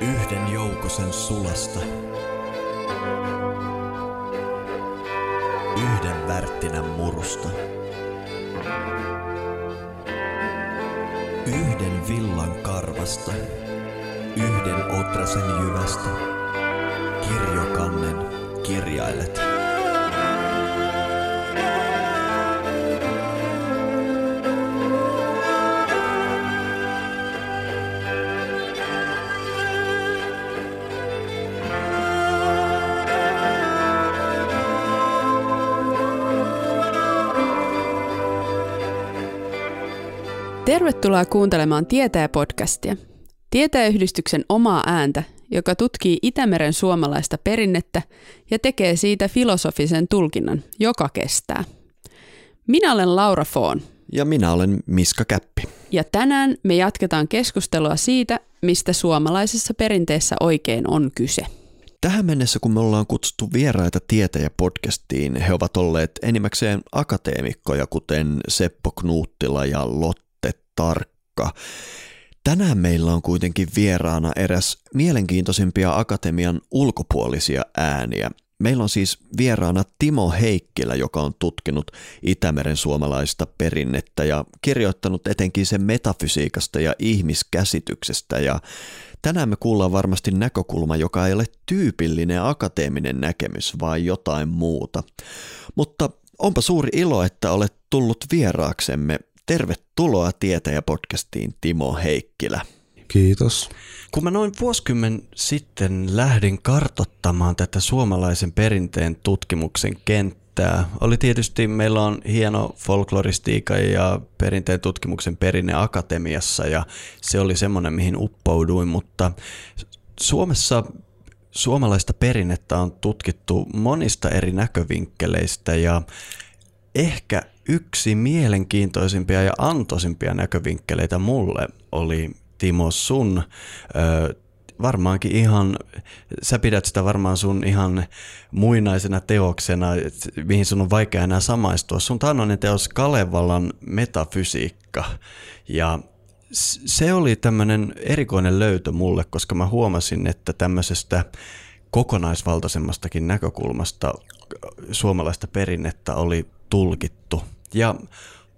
Yhden joukosen sulasta. Yhden värttinän murusta. Yhden villan karvasta. Yhden otrasen jyvästä. Kirjokannen kirjailet. Tervetuloa kuuntelemaan Tietäjä-podcastia. Tietäjäyhdistyksen omaa ääntä, joka tutkii Itämeren suomalaista perinnettä ja tekee siitä filosofisen tulkinnan, joka kestää. Minä olen Laura Foon. Ja minä olen Miska Käppi. Ja tänään me jatketaan keskustelua siitä, mistä suomalaisessa perinteessä oikein on kyse. Tähän mennessä, kun me ollaan kutsuttu vieraita tietäjä-podcastiin, he ovat olleet enimmäkseen akateemikkoja, kuten Seppo Knuuttila ja Lotta tarkka. Tänään meillä on kuitenkin vieraana eräs mielenkiintoisimpia akatemian ulkopuolisia ääniä. Meillä on siis vieraana Timo Heikkilä, joka on tutkinut Itämeren suomalaista perinnettä ja kirjoittanut etenkin sen metafysiikasta ja ihmiskäsityksestä. Ja tänään me kuullaan varmasti näkökulma, joka ei ole tyypillinen akateeminen näkemys, vaan jotain muuta. Mutta onpa suuri ilo, että olet tullut vieraaksemme. Tervetuloa Tietäjä-podcastiin Timo Heikkilä. Kiitos. Kun mä noin vuosikymmen sitten lähdin kartottamaan tätä suomalaisen perinteen tutkimuksen kenttää, oli tietysti, meillä on hieno folkloristiikka ja perinteen tutkimuksen perinne akatemiassa ja se oli semmoinen, mihin uppouduin, mutta Suomessa suomalaista perinnettä on tutkittu monista eri näkövinkkeleistä ja ehkä yksi mielenkiintoisimpia ja antoisimpia näkövinkkeleitä mulle oli Timo sun ö, varmaankin ihan, sä pidät sitä varmaan sun ihan muinaisena teoksena, mihin sun on vaikea enää samaistua. Sun taannoinen teos Kalevalan metafysiikka ja se oli tämmöinen erikoinen löytö mulle, koska mä huomasin, että tämmöisestä kokonaisvaltaisemmastakin näkökulmasta suomalaista perinnettä oli tulkittu. Ja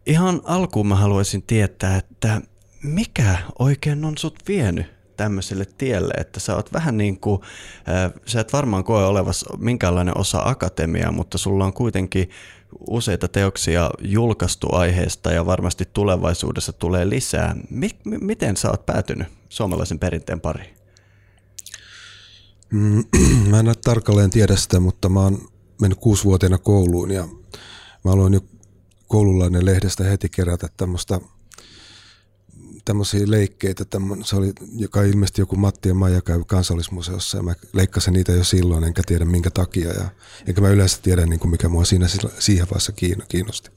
ihan alkuun mä haluaisin tietää, että mikä oikein on sut vienyt tämmöiselle tielle, että sä oot vähän niin kuin, sä et varmaan koe olevas minkäänlainen osa akatemiaa, mutta sulla on kuitenkin useita teoksia julkaistu aiheesta ja varmasti tulevaisuudessa tulee lisää. M- miten sä oot päätynyt suomalaisen perinteen pariin? Mm, mä en tarkalleen tiedä sitä, mutta mä oon mennyt kuusivuotiaana kouluun ja mä aloin jo koululainen lehdestä heti kerätä tämmöistä tämmöisiä leikkeitä, tämmönen, se oli, joka ilmeisesti joku Matti ja Maija käy kansallismuseossa ja mä leikkasin niitä jo silloin, enkä tiedä minkä takia ja enkä mä yleensä tiedä niin kuin mikä mua siinä siihen vaiheessa kiinnosti.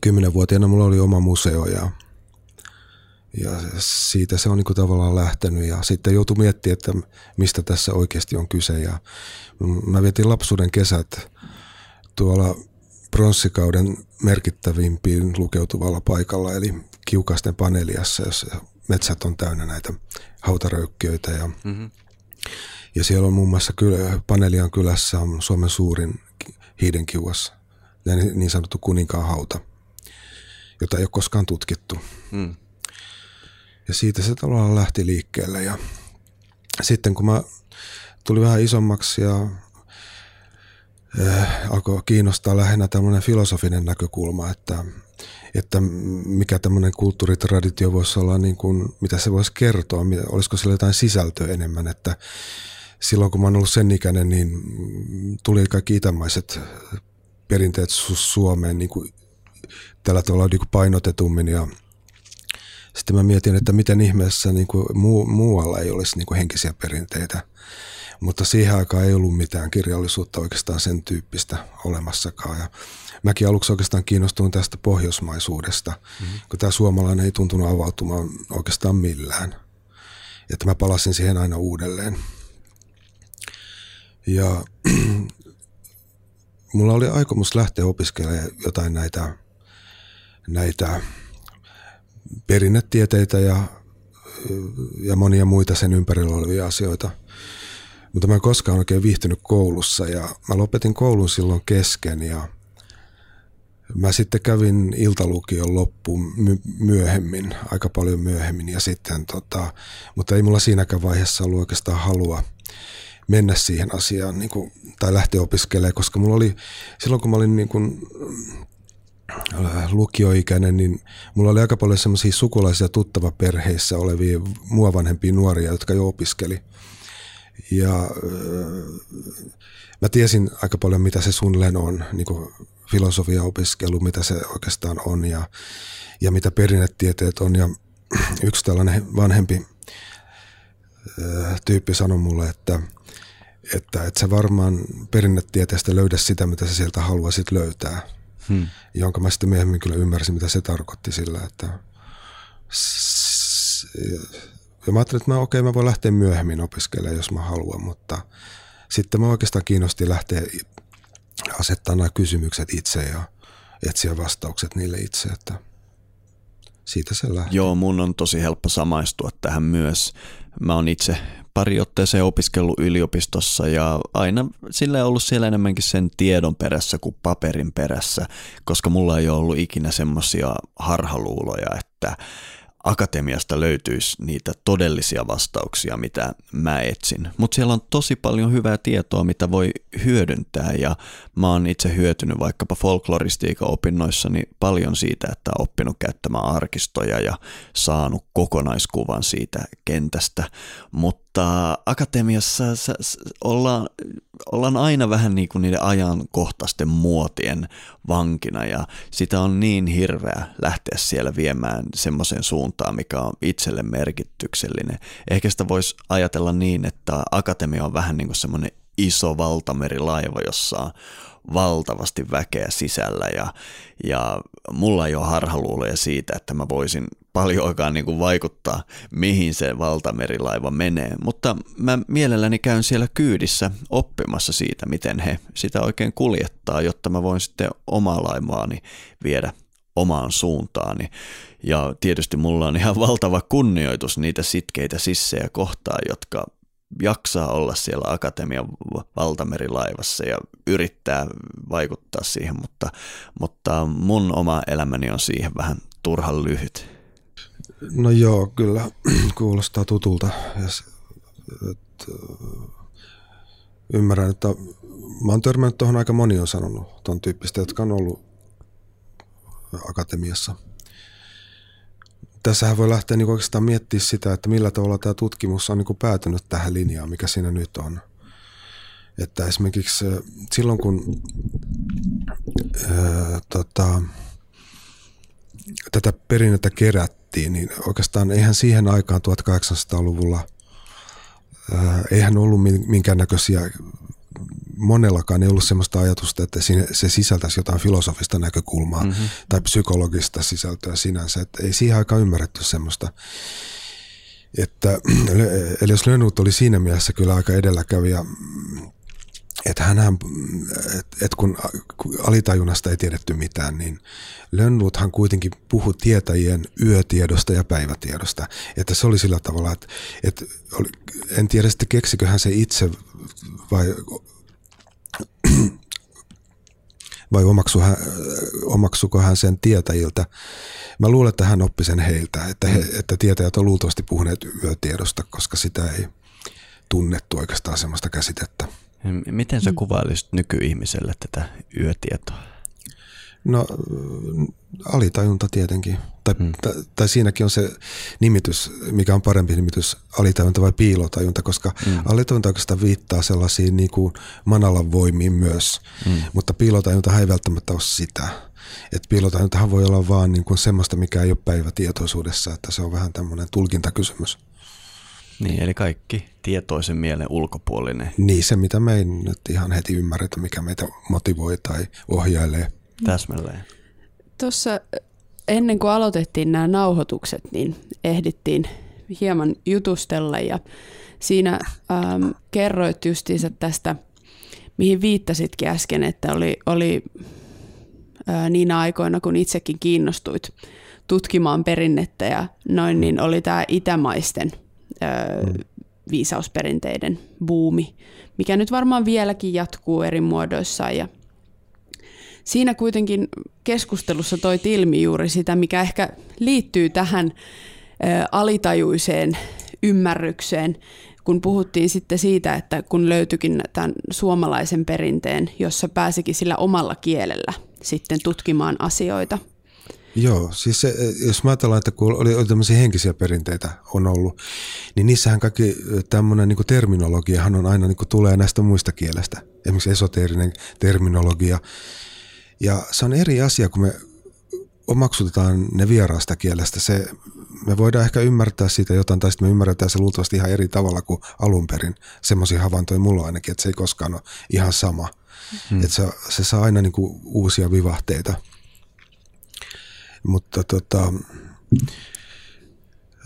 Kymmenenvuotiaana mulla oli oma museo ja, ja siitä se on niin kuin tavallaan lähtenyt ja sitten joutui miettimään, että mistä tässä oikeasti on kyse ja mä vietin lapsuuden kesät tuolla pronssikauden merkittävimpiin lukeutuvalla paikalla, eli Kiukasten paneeliassa, jossa metsät on täynnä näitä hautaröykkiöitä. Ja, mm-hmm. ja siellä on muun muassa kylä, Paneelian kylässä on Suomen suurin hiidenkiuas, niin sanottu kuninkaan hauta, jota ei ole koskaan tutkittu. Mm. Ja siitä se tavallaan lähti liikkeelle. Ja sitten kun mä tulin vähän isommaksi ja alkoi kiinnostaa lähinnä tämmöinen filosofinen näkökulma, että, että mikä tämmöinen kulttuuritraditio voisi olla, niin kuin, mitä se voisi kertoa, olisiko sillä jotain sisältöä enemmän, että silloin kun mä oon ollut sen ikäinen, niin tuli kaikki itämaiset perinteet Suomeen niin kuin tällä tavalla niin kuin painotetummin ja sitten mä mietin, että miten ihmeessä niin kuin muu, muualla ei olisi niin kuin henkisiä perinteitä. Mutta siihen aikaan ei ollut mitään kirjallisuutta oikeastaan sen tyyppistä olemassakaan. Ja mäkin aluksi oikeastaan kiinnostuin tästä pohjoismaisuudesta, mm-hmm. kun tämä suomalainen ei tuntunut avautumaan oikeastaan millään. Että mä palasin siihen aina uudelleen. Ja mulla oli aikomus lähteä opiskelemaan jotain näitä, näitä perinnetieteitä ja ja monia muita sen ympärillä olevia asioita. Mutta mä en koskaan oikein viihtynyt koulussa ja mä lopetin koulun silloin kesken ja Mä sitten kävin iltalukion loppuun my- myöhemmin, aika paljon myöhemmin, ja sitten tota, mutta ei mulla siinäkään vaiheessa ollut oikeastaan halua mennä siihen asiaan niin kuin, tai lähteä opiskelemaan, koska mulla oli, silloin kun mä olin niin kuin, äh, lukioikäinen, niin mulla oli aika paljon semmoisia sukulaisia tuttava perheissä olevia mua vanhempia nuoria, jotka jo opiskeli. Ja äh, mä tiesin aika paljon, mitä se suunnilleen on, niin kuin filosofiaopiskelu, mitä se oikeastaan on ja, ja mitä perinnetieteet on. Ja yksi tällainen vanhempi äh, tyyppi sanoi mulle, että, että, että sä varmaan perinnetieteestä löydä sitä, mitä sä sieltä haluaisit löytää. Hmm. Jonka mä sitten myöhemmin kyllä ymmärsin, mitä se tarkoitti sillä, että ja mä ajattelin, että mä, okei, mä voin lähteä myöhemmin opiskelemaan, jos mä haluan, mutta sitten mä oikeastaan kiinnosti lähteä asettaa nämä kysymykset itse ja etsiä vastaukset niille itse, että siitä se lähtee. Joo, mun on tosi helppo samaistua tähän myös. Mä oon itse pari otteeseen opiskellut yliopistossa ja aina sillä on ollut siellä enemmänkin sen tiedon perässä kuin paperin perässä, koska mulla ei ole ollut ikinä semmoisia harhaluuloja, että akatemiasta löytyisi niitä todellisia vastauksia, mitä mä etsin. Mutta siellä on tosi paljon hyvää tietoa, mitä voi hyödyntää ja mä oon itse hyötynyt vaikkapa folkloristiikan opinnoissani paljon siitä, että olen oppinut käyttämään arkistoja ja saanut kokonaiskuvan siitä kentästä, mutta akatemiassa ollaan, ollaan aina vähän niin kuin niiden ajankohtaisten muotien vankina ja sitä on niin hirveä lähteä siellä viemään semmoiseen suuntaan, mikä on itselle merkityksellinen. Ehkä sitä voisi ajatella niin, että akatemia on vähän niin kuin semmoinen iso valtamerilaiva, jossa on valtavasti väkeä sisällä ja, ja mulla ei ole harhaluuloja siitä, että mä voisin paljonkaan niin kuin vaikuttaa, mihin se valtamerilaiva menee, mutta mä mielelläni käyn siellä kyydissä oppimassa siitä, miten he sitä oikein kuljettaa, jotta mä voin sitten omaa laivaani viedä omaan suuntaani. Ja tietysti mulla on ihan valtava kunnioitus niitä sitkeitä sissejä kohtaan, jotka jaksaa olla siellä akatemian valtamerilaivassa ja yrittää vaikuttaa siihen, mutta, mutta mun oma elämäni on siihen vähän turhan lyhyt. No joo, kyllä kuulostaa tutulta. Et, ymmärrän, että mä oon törmännyt tuohon aika moni on sanonut ton tyyppistä, jotka on ollut akatemiassa – tässähän voi lähteä niin oikeastaan miettimään sitä, että millä tavalla tämä tutkimus on niin päätynyt tähän linjaan, mikä siinä nyt on. Että esimerkiksi silloin, kun ää, tota, tätä perinnettä kerättiin, niin oikeastaan eihän siihen aikaan 1800-luvulla ää, eihän ollut minkäännäköisiä monellakaan ei ollut sellaista ajatusta, että se sisältäisi jotain filosofista näkökulmaa mm-hmm. tai psykologista sisältöä sinänsä. Että ei siihen aikaan ymmärretty semmoista. Että, eli jos Lönnut oli siinä mielessä kyllä aika edelläkävijä, että hänhän, että et kun alitajunnasta ei tiedetty mitään, niin Lönnuthan kuitenkin puhui tietäjien yötiedosta ja päivätiedosta. Että se oli sillä tavalla, että, että oli, en tiedä sitten keksikö hän se itse vai vai omaksu hän, omaksuko hän sen tietäjiltä. Mä luulen, että hän oppi sen heiltä, että, he, että tietäjät on luultavasti puhuneet yötiedosta, koska sitä ei tunnettu oikeastaan sellaista käsitettä. Miten sä kuvailisit nykyihmiselle tätä yötietoa? No alitajunta tietenkin. Tai, hmm. tai, tai siinäkin on se nimitys, mikä on parempi nimitys, alitajunta vai piilotajunta, koska hmm. alitajunta oikeastaan viittaa sellaisiin niin kuin manalan voimiin myös, hmm. mutta piilotajunta ei välttämättä ole sitä. Et piilotajuntahan voi olla vaan niin kuin semmoista, mikä ei ole päivätietoisuudessa, että se on vähän tämmöinen tulkintakysymys. Niin, eli kaikki tietoisen mielen ulkopuolinen. Niin, se mitä me ei nyt ihan heti ymmärretä, mikä meitä motivoi tai ohjailee. Täsmälleen. Tuossa ennen kuin aloitettiin nämä nauhoitukset, niin ehdittiin hieman jutustella ja siinä ähm, kerroit justiinsa tästä, mihin viittasitkin äsken, että oli, oli äh, niinä aikoina, kun itsekin kiinnostuit tutkimaan perinnettä ja noin, niin oli tämä itämaisten ö, viisausperinteiden buumi, mikä nyt varmaan vieläkin jatkuu eri muodoissaan ja siinä kuitenkin keskustelussa toi ilmi juuri sitä, mikä ehkä liittyy tähän alitajuiseen ymmärrykseen, kun puhuttiin sitten siitä, että kun löytyikin tämän suomalaisen perinteen, jossa pääsikin sillä omalla kielellä sitten tutkimaan asioita. Joo, siis se, jos mä ajatellaan, että kun oli, oli tämmöisiä henkisiä perinteitä on ollut, niin niissähän kaikki tämmöinen niin terminologiahan on aina niin tulee näistä muista kielestä. Esimerkiksi esoteerinen terminologia. Ja se on eri asia, kun me omaksutetaan ne vieraasta kielestä. Se, me voidaan ehkä ymmärtää siitä jotain, tai sitten me ymmärretään se luultavasti ihan eri tavalla kuin alun perin. Semmoisia havaintoja mulla ainakin, että se ei koskaan ole ihan sama. Hmm. Että se, se saa aina niin kuin uusia vivahteita. Mutta tota,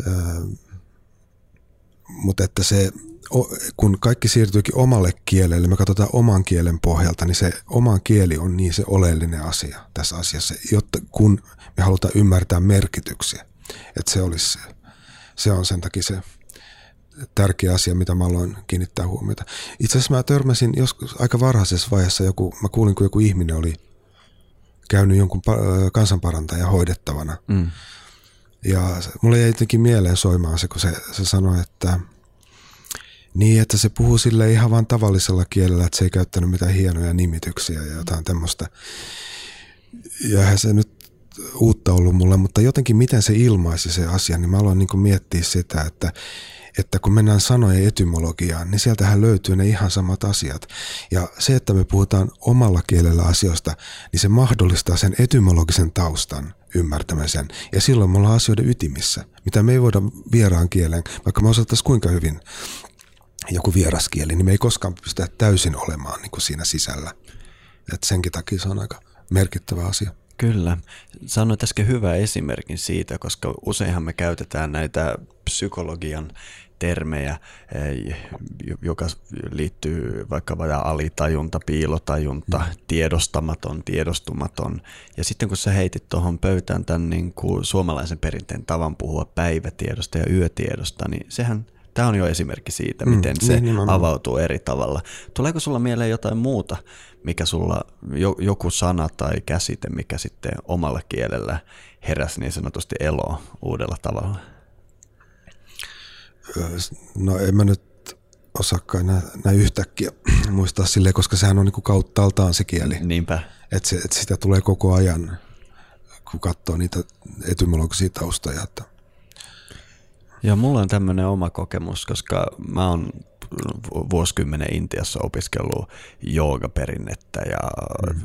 ää, mutta että se, kun kaikki siirtyykin omalle kielelle, me katsotaan oman kielen pohjalta, niin se oma kieli on niin se oleellinen asia tässä asiassa, jotta kun me halutaan ymmärtää merkityksiä. Että se olisi se, se on sen takia se tärkeä asia, mitä mä aloin kiinnittää huomiota. Itse asiassa mä törmäsin joskus aika varhaisessa vaiheessa, joku, mä kuulin, kun joku ihminen oli käynyt jonkun kansanparantajan hoidettavana. Mm. Ja mulle jäi jotenkin mieleen soimaan se, kun se, se sanoi, että niin, että se puhuu sille ihan vain tavallisella kielellä, että se ei käyttänyt mitään hienoja nimityksiä ja jotain tämmöistä. Ja se nyt uutta ollut mulle, mutta jotenkin miten se ilmaisi se asia, niin mä aloin niin miettiä sitä, että, että kun mennään sanojen etymologiaan, niin sieltähän löytyy ne ihan samat asiat. Ja se, että me puhutaan omalla kielellä asioista, niin se mahdollistaa sen etymologisen taustan ymmärtämisen. Ja silloin me ollaan asioiden ytimissä, mitä me ei voida vieraan kielen, vaikka me osattaisiin kuinka hyvin joku vieraskieli, niin me ei koskaan pystytä täysin olemaan niin kuin siinä sisällä. Et senkin takia se on aika merkittävä asia. Kyllä. Sanoit äsken hyvä esimerkin siitä, koska useinhan me käytetään näitä psykologian termejä, eh, joka liittyy vaikka alitajunta, piilotajunta, mm. tiedostamaton, tiedostumaton. Ja sitten kun sä heitit tuohon pöytään tämän niin kuin suomalaisen perinteen tavan puhua päivätiedosta ja yötiedosta, niin sehän – Tämä on jo esimerkki siitä, mm, miten mm, se niin, avautuu eri tavalla. Tuleeko sulla mieleen jotain muuta, mikä sulla, joku sana tai käsite, mikä sitten omalla kielellä heräsi niin sanotusti eloa uudella tavalla? No en mä nyt osaakaan näin, näin yhtäkkiä muistaa silleen, koska sehän on niin kauttaaltaan se kieli. Niinpä. Että se, et sitä tulee koko ajan, kun katsoo niitä etymologisia taustoja. Että ja mulla on tämmöinen oma kokemus, koska mä oon vuosikymmenen Intiassa opiskellut joogaperinnettä ja mm.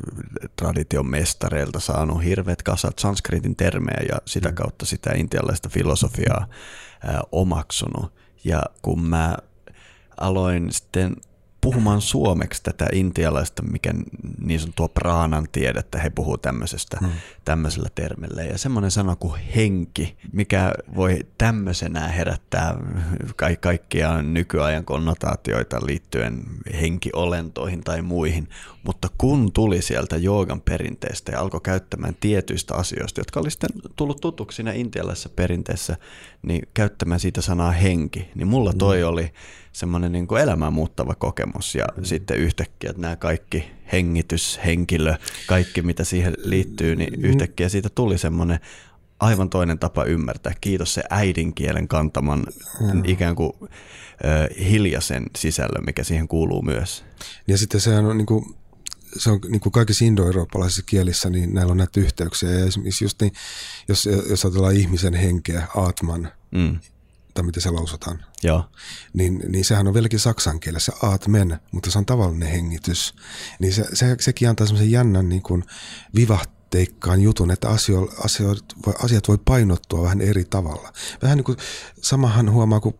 tradition mestareilta saanut hirveät kasat sanskritin termejä ja sitä mm. kautta sitä intialaista filosofiaa ää, omaksunut. Ja kun mä aloin sitten puhumaan suomeksi tätä intialaista, mikä niin sanottua praanan tiedettä, he puhuu tämmöisestä, hmm. tämmöisellä termillä. Ja semmoinen sana kuin henki, mikä voi tämmöisenä herättää ka- kaikkia nykyajan konnotaatioita liittyen henkiolentoihin tai muihin. Mutta kun tuli sieltä joogan perinteestä ja alkoi käyttämään tietyistä asioista, jotka oli sitten tullut tutuksi siinä intialaisessa perinteessä, niin käyttämään siitä sanaa henki, niin mulla toi hmm. oli semmoinen niin kuin elämää muuttava kokemus ja mm. sitten yhtäkkiä että nämä kaikki hengitys, henkilö, kaikki mitä siihen liittyy, niin mm. yhtäkkiä siitä tuli semmoinen aivan toinen tapa ymmärtää. Kiitos se äidinkielen kantaman mm. ikään kuin ö, hiljaisen sisällön, mikä siihen kuuluu myös. Ja sitten sehän on niin kuin se on niin kuin kaikissa indoeurooppalaisissa kielissä, niin näillä on näitä yhteyksiä. Ja esimerkiksi just niin, jos, jos ajatellaan ihmisen henkeä, Atman, mm tai miten se lausutaan. Joo. Niin, niin sehän on vieläkin saksan kielessä atmen, mutta se on tavallinen hengitys. Niin se, se, sekin antaa semmoisen jännän niin kuin vivahteikkaan jutun, että asio, asio, asiat voi painottua vähän eri tavalla. Vähän niin kuin samahan huomaa, kun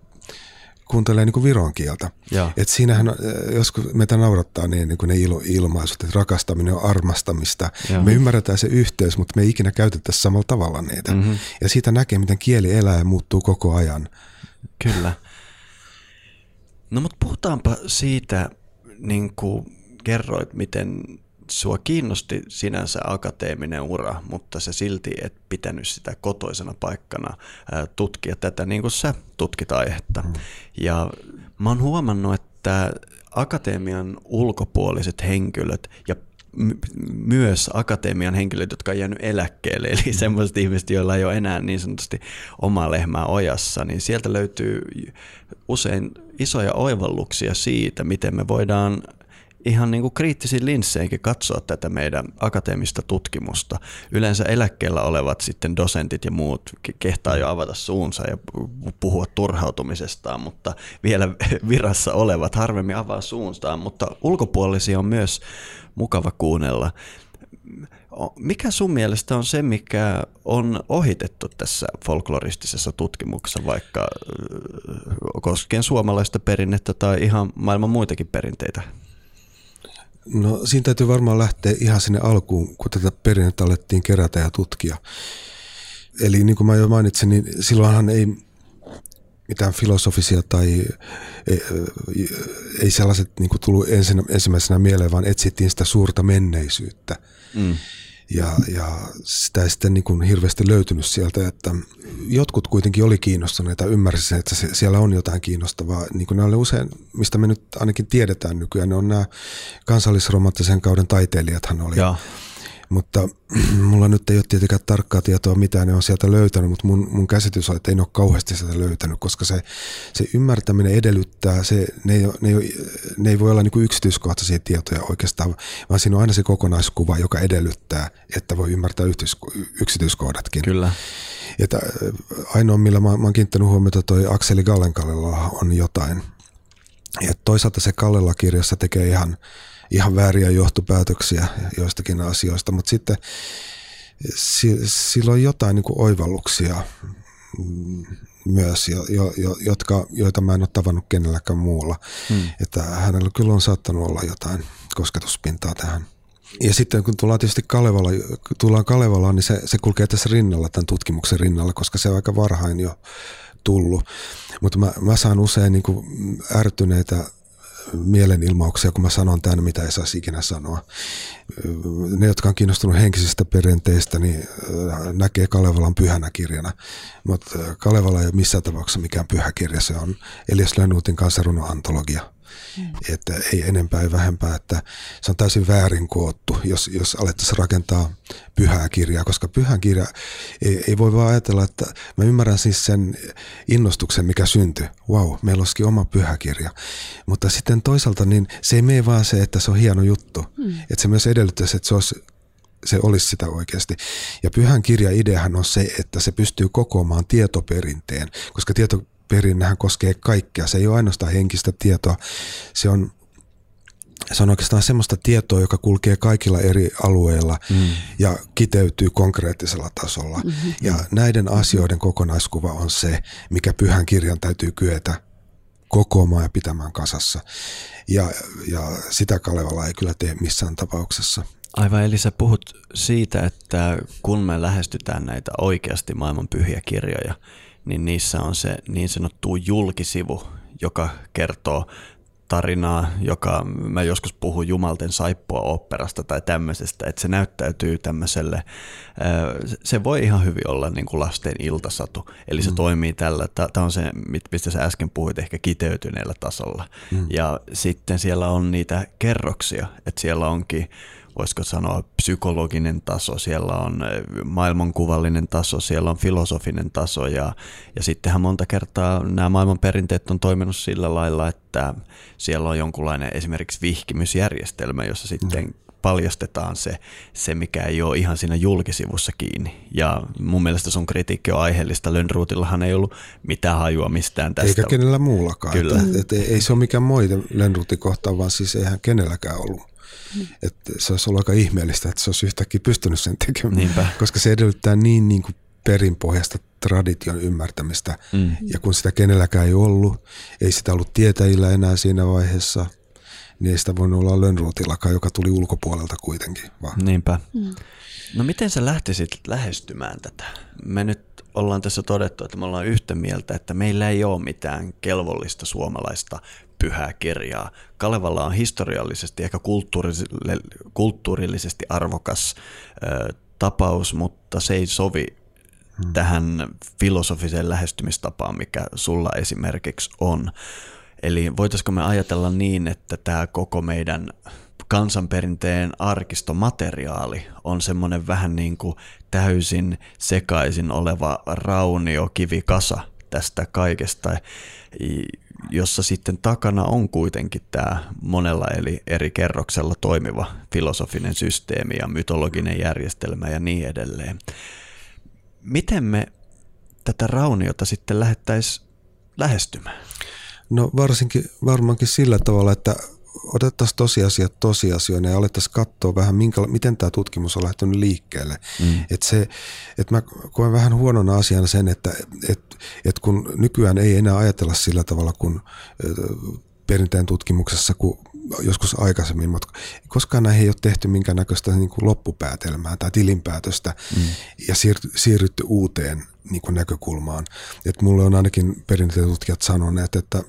kuuntelee niin kuin viron kieltä. Et siinähän joskus meitä naurattaa niin, niin kuin ne ilo, ilmaisut, että rakastaminen on armastamista. Joo. Me ymmärretään se yhteys, mutta me ei ikinä käytetä samalla tavalla niitä. Mm-hmm. Ja siitä näkee, miten kieli elää ja muuttuu koko ajan. Kyllä. No mutta puhutaanpa siitä, niin kuin kerroit, miten sua kiinnosti sinänsä akateeminen ura, mutta se silti et pitänyt sitä kotoisena paikkana tutkia tätä niin kuin sä tutkit aihetta. Mm. Ja mä oon huomannut, että akatemian ulkopuoliset henkilöt ja myös akatemian henkilöt, jotka on jäänyt eläkkeelle, eli mm. semmoiset ihmiset, joilla ei ole enää niin sanotusti omaa lehmää ojassa, niin sieltä löytyy usein isoja oivalluksia siitä, miten me voidaan ihan niin kuin kriittisin linsseinkin katsoa tätä meidän akateemista tutkimusta. Yleensä eläkkeellä olevat sitten dosentit ja muut kehtaa jo avata suunsa ja puhua turhautumisestaan, mutta vielä virassa olevat harvemmin avaa suunstaan, mutta ulkopuolisia on myös mukava kuunnella. Mikä sun mielestä on se, mikä on ohitettu tässä folkloristisessa tutkimuksessa, vaikka koskien suomalaista perinnettä tai ihan maailman muitakin perinteitä? No siinä täytyy varmaan lähteä ihan sinne alkuun, kun tätä perinnettä alettiin kerätä ja tutkia. Eli niin kuin mä jo mainitsin, niin silloinhan ei mitään filosofisia tai ei, ei sellaiset niin tullut ensimmäisenä mieleen, vaan etsittiin sitä suurta menneisyyttä. Mm. Ja, ja sitä ei sitten niin kuin hirveästi löytynyt sieltä, että jotkut kuitenkin oli kiinnostuneita, ymmärsivät, että se, siellä on jotain kiinnostavaa. Niin kuin ne usein, mistä me nyt ainakin tiedetään nykyään, ne on nämä kansallisromanttisen kauden taiteilijathan oli. Ja mutta mulla nyt ei ole tietenkään tarkkaa tietoa, mitä ne on sieltä löytänyt, mutta mun, mun käsitys on, että ei ole kauheasti sitä löytänyt, koska se, se ymmärtäminen edellyttää, se, ne, ei, ne, ei, ne ei voi olla niin yksityiskohtaisia tietoja oikeastaan, vaan siinä on aina se kokonaiskuva, joka edellyttää, että voi ymmärtää yksityiskohdatkin. Kyllä. Että ainoa, millä mä, mä oon kiinnittänyt huomiota, toi Akseli Gallenkallella on jotain. Ja toisaalta se Kallela kirjassa tekee ihan ihan vääriä johtopäätöksiä joistakin asioista, mutta sitten sillä on jotain niin kuin oivalluksia mm, myös, jo, jo, jotka, joita mä en ole tavannut kenelläkään muulla. Hmm. Että hänellä kyllä on saattanut olla jotain kosketuspintaa tähän. Ja sitten kun tullaan tietysti Kalevala, tullaan Kalevalaan, niin se, se kulkee tässä rinnalla, tämän tutkimuksen rinnalla, koska se on aika varhain jo tullut. Mutta mä, mä saan usein niin kuin ärtyneitä mielenilmauksia, kun mä sanon tämän, mitä ei saisi ikinä sanoa. Ne, jotka on kiinnostunut henkisistä perinteistä, niin näkee Kalevalan pyhänä kirjana. Mutta Kalevala ei ole missään tapauksessa mikään pyhä kirja, se on Elias Lönnruutin kanssa runoantologia. Mm. Että ei enempää ei vähempää, että se on täysin väärin koottu, jos, jos alettaisiin rakentaa pyhää kirjaa, koska pyhän kirja ei, ei voi vaan ajatella, että mä ymmärrän siis sen innostuksen, mikä syntyi. Wow, meillä olisikin oma pyhä kirja. Mutta sitten toisaalta niin se ei mene vaan se, että se on hieno juttu. Mm. Että se myös edellyttäisi, että se olisi se olisi sitä oikeasti. Ja pyhän kirja ideahan on se, että se pystyy kokoamaan tietoperinteen, koska tieto, perinnähän koskee kaikkea. Se ei ole ainoastaan henkistä tietoa, se on se on oikeastaan semmoista tietoa, joka kulkee kaikilla eri alueilla mm. ja kiteytyy konkreettisella tasolla. Mm-hmm. Ja näiden asioiden kokonaiskuva on se, mikä pyhän kirjan täytyy kyetä kokoamaan ja pitämään kasassa. Ja, ja sitä Kalevala ei kyllä tee missään tapauksessa. Aivan, eli sä puhut siitä, että kun me lähestytään näitä oikeasti maailman pyhiä kirjoja, niin niissä on se niin sanottu julkisivu, joka kertoo tarinaa, joka mä joskus puhun Jumalten saippua operasta tai tämmöisestä, että se näyttäytyy tämmöiselle, se voi ihan hyvin olla niin kuin lasten iltasatu, eli se mm. toimii tällä, tämä on se, mistä sä äsken puhuit ehkä kiteytyneellä tasolla, mm. ja sitten siellä on niitä kerroksia, että siellä onkin voisiko sanoa psykologinen taso, siellä on eh, maailmankuvallinen taso, siellä on filosofinen taso ja, ja sittenhän monta kertaa nämä maailman perinteet on toiminut sillä lailla, että siellä on jonkunlainen esimerkiksi vihkimysjärjestelmä, jossa sitten mm paljastetaan se, se, mikä ei ole ihan siinä julkisivussa kiinni. Ja mun mielestä sun kritiikki on aiheellista. Lönnruutillahan ei ollut mitään hajua mistään tästä. Eikä kenellä muullakaan. Kyllä. Et, et, ei se ole mikään moite Lönnruutin kohtaan, vaan siis eihän kenelläkään ollut. Että se olisi ollut aika ihmeellistä, että se olisi yhtäkkiä pystynyt sen tekemään, Niinpä. koska se edellyttää niin, niin kuin perinpohjasta tradition ymmärtämistä. Mm. Ja kun sitä kenelläkään ei ollut, ei sitä ollut tietäjillä enää siinä vaiheessa, niin ei sitä voinut olla Lönnroothillakaan, joka tuli ulkopuolelta kuitenkin. Vaan. Niinpä. Mm. No miten sä lähtisit lähestymään tätä? Me nyt ollaan tässä todettu, että me ollaan yhtä mieltä, että meillä ei ole mitään kelvollista suomalaista pyhää kirjaa. Kalevalla on historiallisesti ehkä kulttuurillisesti arvokas ö, tapaus, mutta se ei sovi hmm. tähän filosofiseen lähestymistapaan, mikä sulla esimerkiksi on. Eli voitaisiko me ajatella niin, että tämä koko meidän kansanperinteen arkistomateriaali on semmoinen vähän niin kuin täysin sekaisin oleva raunio kivikasa tästä kaikesta, jossa sitten takana on kuitenkin tämä monella eli eri kerroksella toimiva filosofinen systeemi ja mytologinen järjestelmä ja niin edelleen. Miten me tätä rauniota sitten lähettäisiin lähestymään? No varsinkin varmaankin sillä tavalla, että otettaisiin tosiasiat tosiasioina ja alettaisiin katsoa vähän, minkä, miten tämä tutkimus on lähtenyt liikkeelle. Mm. Et se, et mä koen vähän huonona asiana sen, että et, et kun nykyään ei enää ajatella sillä tavalla kuin perinteen tutkimuksessa kuin joskus aikaisemmin, mutta koskaan näihin ei ole tehty minkäännäköistä niin kuin loppupäätelmää tai tilinpäätöstä mm. ja siir- siirrytty uuteen niin kuin näkökulmaan. Et mulle on ainakin perinteen tutkijat sanoneet, että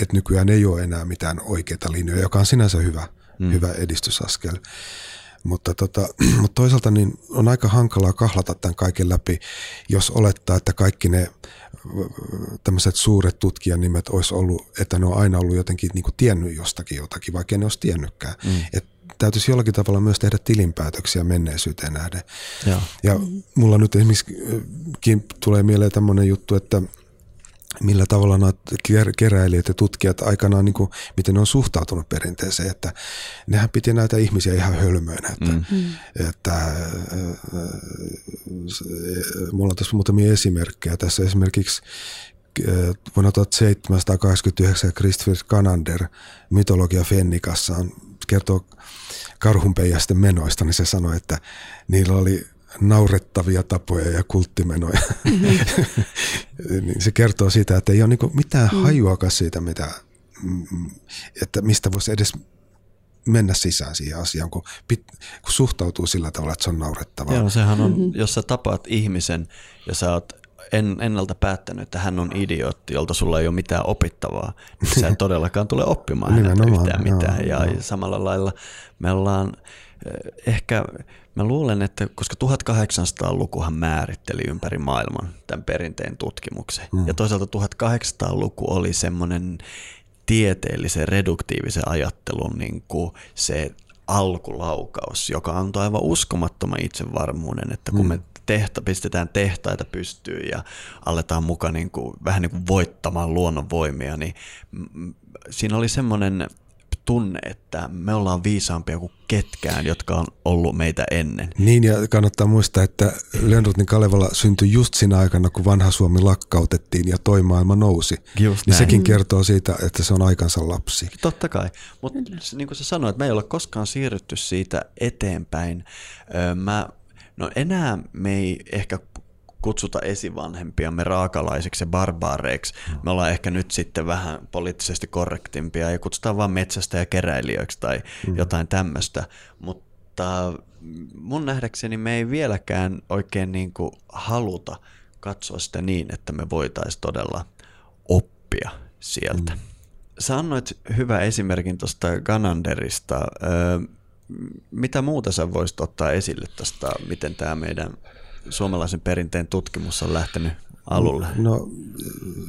että nykyään ei ole enää mitään oikeita linjoja, joka on sinänsä hyvä, mm. hyvä edistysaskel. Mutta, tota, mutta toisaalta niin on aika hankalaa kahlata tämän kaiken läpi, jos olettaa, että kaikki ne tämmöiset suuret tutkijanimet olisi ollut, että ne on aina ollut jotenkin niin kuin tiennyt jostakin jotakin, vaikka ne olisi tiennytkään. Mm. Et täytyisi jollakin tavalla myös tehdä tilinpäätöksiä menneisyyteen nähden. Ja, ja mulla nyt esimerkiksi tulee mieleen tämmöinen juttu, että – millä tavalla nämä keräilijät ja tutkijat aikanaan, niin kuin, miten ne on suhtautunut perinteeseen, että nehän piti näitä ihmisiä ihan hölmöinä. Että, mm. että, äh, mulla on tässä muutamia esimerkkejä. Tässä esimerkiksi äh, vuonna 1789 Christopher Kanander mytologia Fennikassaan kertoo karhunpeijasten menoista, niin se sanoi, että niillä oli naurettavia tapoja ja kulttimenoja. Mm-hmm. niin se kertoo siitä, että ei ole niinku mitään mm. hajuakaan siitä, mitä, mm, että mistä voisi edes mennä sisään siihen asiaan, kun, pit, kun suhtautuu sillä tavalla, että se on naurettavaa. Joo, sehän on, mm-hmm. jos sä tapaat ihmisen ja sä oot en, ennalta päättänyt, että hän on idiootti, jolta sulla ei ole mitään opittavaa, niin sä et todellakaan tule oppimaan häneltä yhtään mitään. Joo, ja joo. samalla lailla me ollaan ehkä Mä luulen, että koska 1800-lukuhan määritteli ympäri maailman tämän perinteen tutkimuksen, mm. ja toisaalta 1800-luku oli semmoinen tieteellisen reduktiivisen ajattelun niin kuin se alkulaukaus, joka antoi aivan uskomattoman itsevarmuuden, että kun mm. me tehta, pistetään tehtaita pystyyn ja aletaan mukaan niin kuin, vähän niin kuin voittamaan luonnonvoimia, niin siinä oli semmoinen tunne, että me ollaan viisaampia kuin ketkään, jotka on ollut meitä ennen. Niin ja kannattaa muistaa, että Lönnrotin Kalevala syntyi just siinä aikana, kun vanha Suomi lakkautettiin ja toi maailma nousi. Just niin näin. sekin kertoo siitä, että se on aikansa lapsi. Totta kai, mutta niin kuin sä sanoit, me ei ole koskaan siirrytty siitä eteenpäin. Mä, no enää me ei ehkä kutsuta esivanhempiamme raakalaisiksi ja barbaareiksi. Me ollaan ehkä nyt sitten vähän poliittisesti korrektimpia ja kutsutaan vaan metsästä ja keräilijöiksi tai mm. jotain tämmöistä. Mutta mun nähdäkseni me ei vieläkään oikein niin kuin haluta katsoa sitä niin, että me voitaisiin todella oppia sieltä. Mm. Sä annoit hyvä esimerkin tuosta Gananderista. mitä muuta sä voisit ottaa esille tästä, miten tämä meidän suomalaisen perinteen tutkimus on lähtenyt alulle? No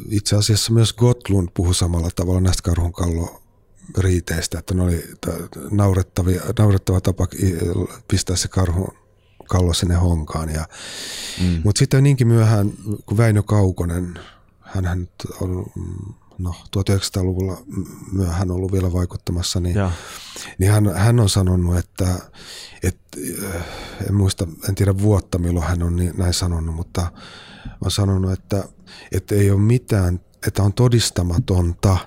itse asiassa myös Gotlund puhui samalla tavalla näistä karhunkallo riiteistä, että ne oli naurettavia, naurettava tapa pistää se karhun kallo sinne honkaan. Ja, mm. Mutta sitten niinkin myöhään, kun Väinö Kaukonen, hän on no, 1900-luvulla myöhään ollut vielä vaikuttamassa, niin, niin hän, hän on sanonut, että, että en muista, en tiedä vuotta milloin hän on niin, näin sanonut, mutta on sanonut, että, että ei ole mitään, että on todistamatonta,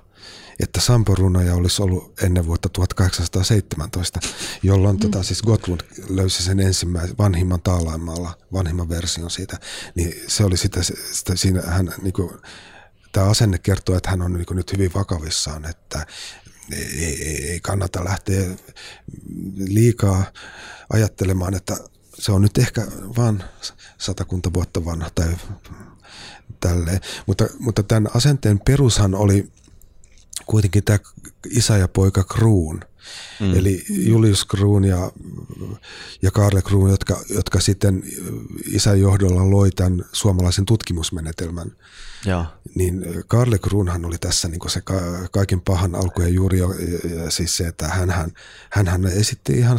että Samporunoja olisi ollut ennen vuotta 1817, jolloin mm. tota, siis Gotlund löysi sen ensimmäisen vanhimman taalaimalla, vanhimman version siitä, niin se oli sitä, sitä siinä hän niin kuin, tämä asenne kertoo, että hän on niin nyt hyvin vakavissaan, että, ei, ei kannata lähteä liikaa ajattelemaan, että se on nyt ehkä vain satakunta vuotta vanha tai tälleen. Mutta, mutta tämän asenteen perushan oli kuitenkin tämä isä ja poika Kruun. Mm. Eli Julius Kruun ja, ja Karle Kruun, jotka, jotka sitten isän johdolla loi tämän suomalaisen tutkimusmenetelmän. Ja. Niin Karle Kruunhan oli tässä niin se kaiken pahan alku ja juuri jo, siis se, että hän, hän, hän esitti ihan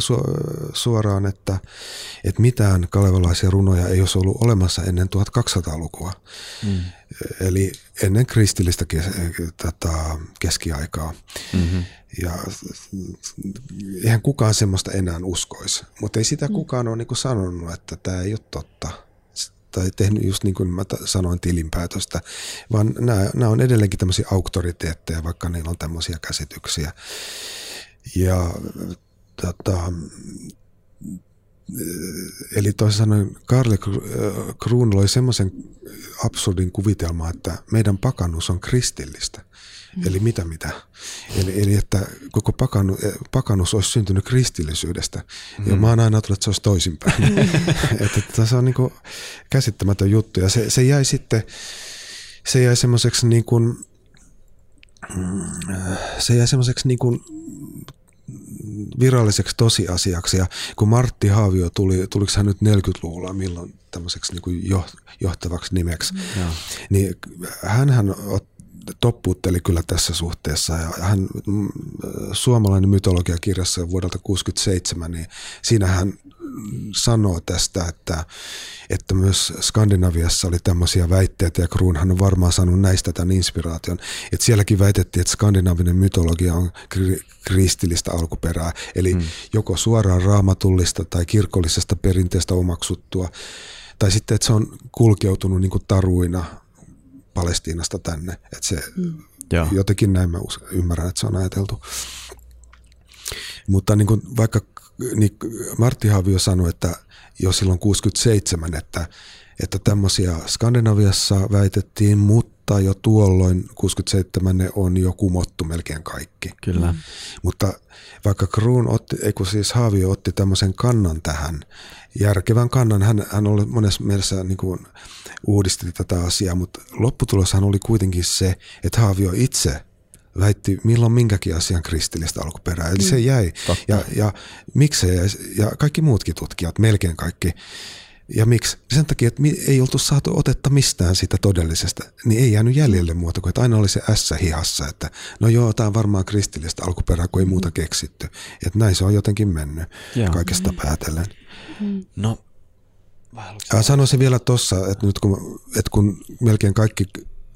suoraan, että, että mitään kalevalaisia runoja ei olisi ollut olemassa ennen 1200-lukua. Mm. Eli ennen kristillistä kes, tätä keskiaikaa. Mm-hmm. Ja eihän kukaan semmoista enää uskoisi. Mutta ei sitä kukaan ole niin sanonut, että tämä ei ole totta. Tai tehnyt just niin kuin mä sanoin tilinpäätöstä, vaan nämä, nämä on edelleenkin tämmöisiä auktoriteetteja, vaikka niillä on tämmöisiä käsityksiä. Ja tota, eli toisin sanoen Karle Kruun oli semmoisen absurdin kuvitelma, että meidän pakannus on kristillistä. Mm. Eli mitä mitä? Eli, eli että koko pakanu, pakannus olisi syntynyt kristillisyydestä. Mm. Ja mä oon aina ajatellut, että se olisi toisinpäin. Mm. että, että se on niin kuin käsittämätön juttu. Ja se, se jäi sitten, se jäi semmoiseksi niin kuin, mm, se jäi semmoiseksi niin kuin viralliseksi tosiasiaksi. Ja kun Martti Haavio tuli, tuliko hän nyt 40-luvulla milloin tämmöiseksi niin kuin johtavaksi nimeksi, mm. niin hän toppuutteli kyllä tässä suhteessa. Ja hän, mm, suomalainen mytologiakirjassa vuodelta 1967, niin siinä hän sanoo tästä, että, että myös Skandinaviassa oli tämmöisiä väitteitä, ja Kruunhan on varmaan saanut näistä tämän inspiraation. Että sielläkin väitettiin, että skandinaavinen mytologia on kri- kristillistä alkuperää, eli hmm. joko suoraan raamatullista tai kirkollisesta perinteestä omaksuttua, tai sitten, että se on kulkeutunut niin taruina Palestiinasta tänne. Että se mm. jotenkin näin mä ymmärrän, että se on ajateltu. Mutta niin kuin vaikka niin Martti Havio sanoi, että jo silloin 67, että, että tämmöisiä Skandinaviassa väitettiin, mutta jo tuolloin 67 ne on jo kumottu melkein kaikki. Kyllä. Mutta vaikka Kruun otti, ei kun siis Haavio otti tämmöisen kannan tähän, järkevän kannan, hän, hän oli monessa mielessä niin kuin uudisti tätä asiaa, mutta lopputuloshan oli kuitenkin se, että Haavio itse väitti milloin minkäkin asian kristillistä alkuperää. Eli mm. se jäi. Ja, ja miksi se jäi? Ja kaikki muutkin tutkijat, melkein kaikki. Ja miksi? Sen takia, että ei oltu saatu otetta mistään siitä todellisesta, niin ei jäänyt jäljelle muuta kuin, että aina oli se ässä hihassa, että no joo, tämä on varmaan kristillistä alkuperää, kun ei muuta mm. keksitty. Että näin se on jotenkin mennyt Joo. kaikesta päätellen. Mm. No, ja sanoisin vielä tuossa, että nyt kun, että kun melkein kaikki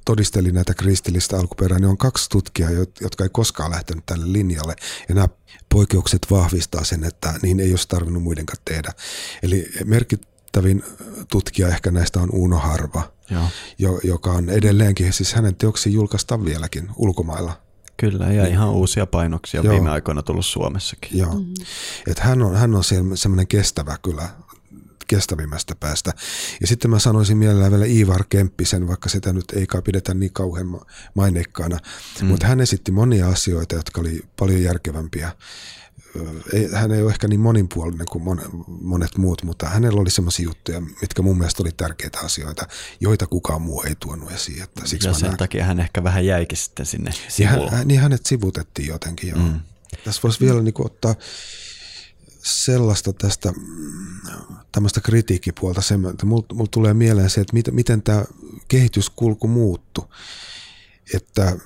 todisteli näitä kristillistä alkuperää, niin on kaksi tutkijaa, jotka ei koskaan lähtenyt tälle linjalle. Ja nämä poikkeukset vahvistaa sen, että niin ei olisi tarvinnut muidenkaan tehdä. Eli merkittävin tutkija ehkä näistä on Uno Harva, jo, joka on edelleenkin, siis hänen teoksia julkaistaan vieläkin ulkomailla. Kyllä, ja ihan uusia painoksia Joo. viime aikoina tullut Suomessakin. Joo. Mm-hmm. Et hän on, hän on semmoinen kestävä kyllä kestävimmästä päästä. Ja sitten mä sanoisin mielellään vielä Ivar Kemppisen, vaikka sitä nyt ei kai pidetä niin kauhean maineikkaana, mm. mutta hän esitti monia asioita, jotka oli paljon järkevämpiä. Hän ei ole ehkä niin moninpuolinen kuin monet muut, mutta hänellä oli sellaisia juttuja, mitkä mun mielestä oli tärkeitä asioita, joita kukaan muu ei tuonut esiin. Että siksi ja sen näin. takia hän ehkä vähän jäikin sitten sinne sivuun. Niin, hän, niin hänet sivutettiin jotenkin, joo. Mm. Tässä voisi vielä niin kuin ottaa sellaista tästä tämmöistä kritiikkipuolta, se, että mulla mul tulee mieleen se, että miten, miten tämä kehityskulku muuttui, että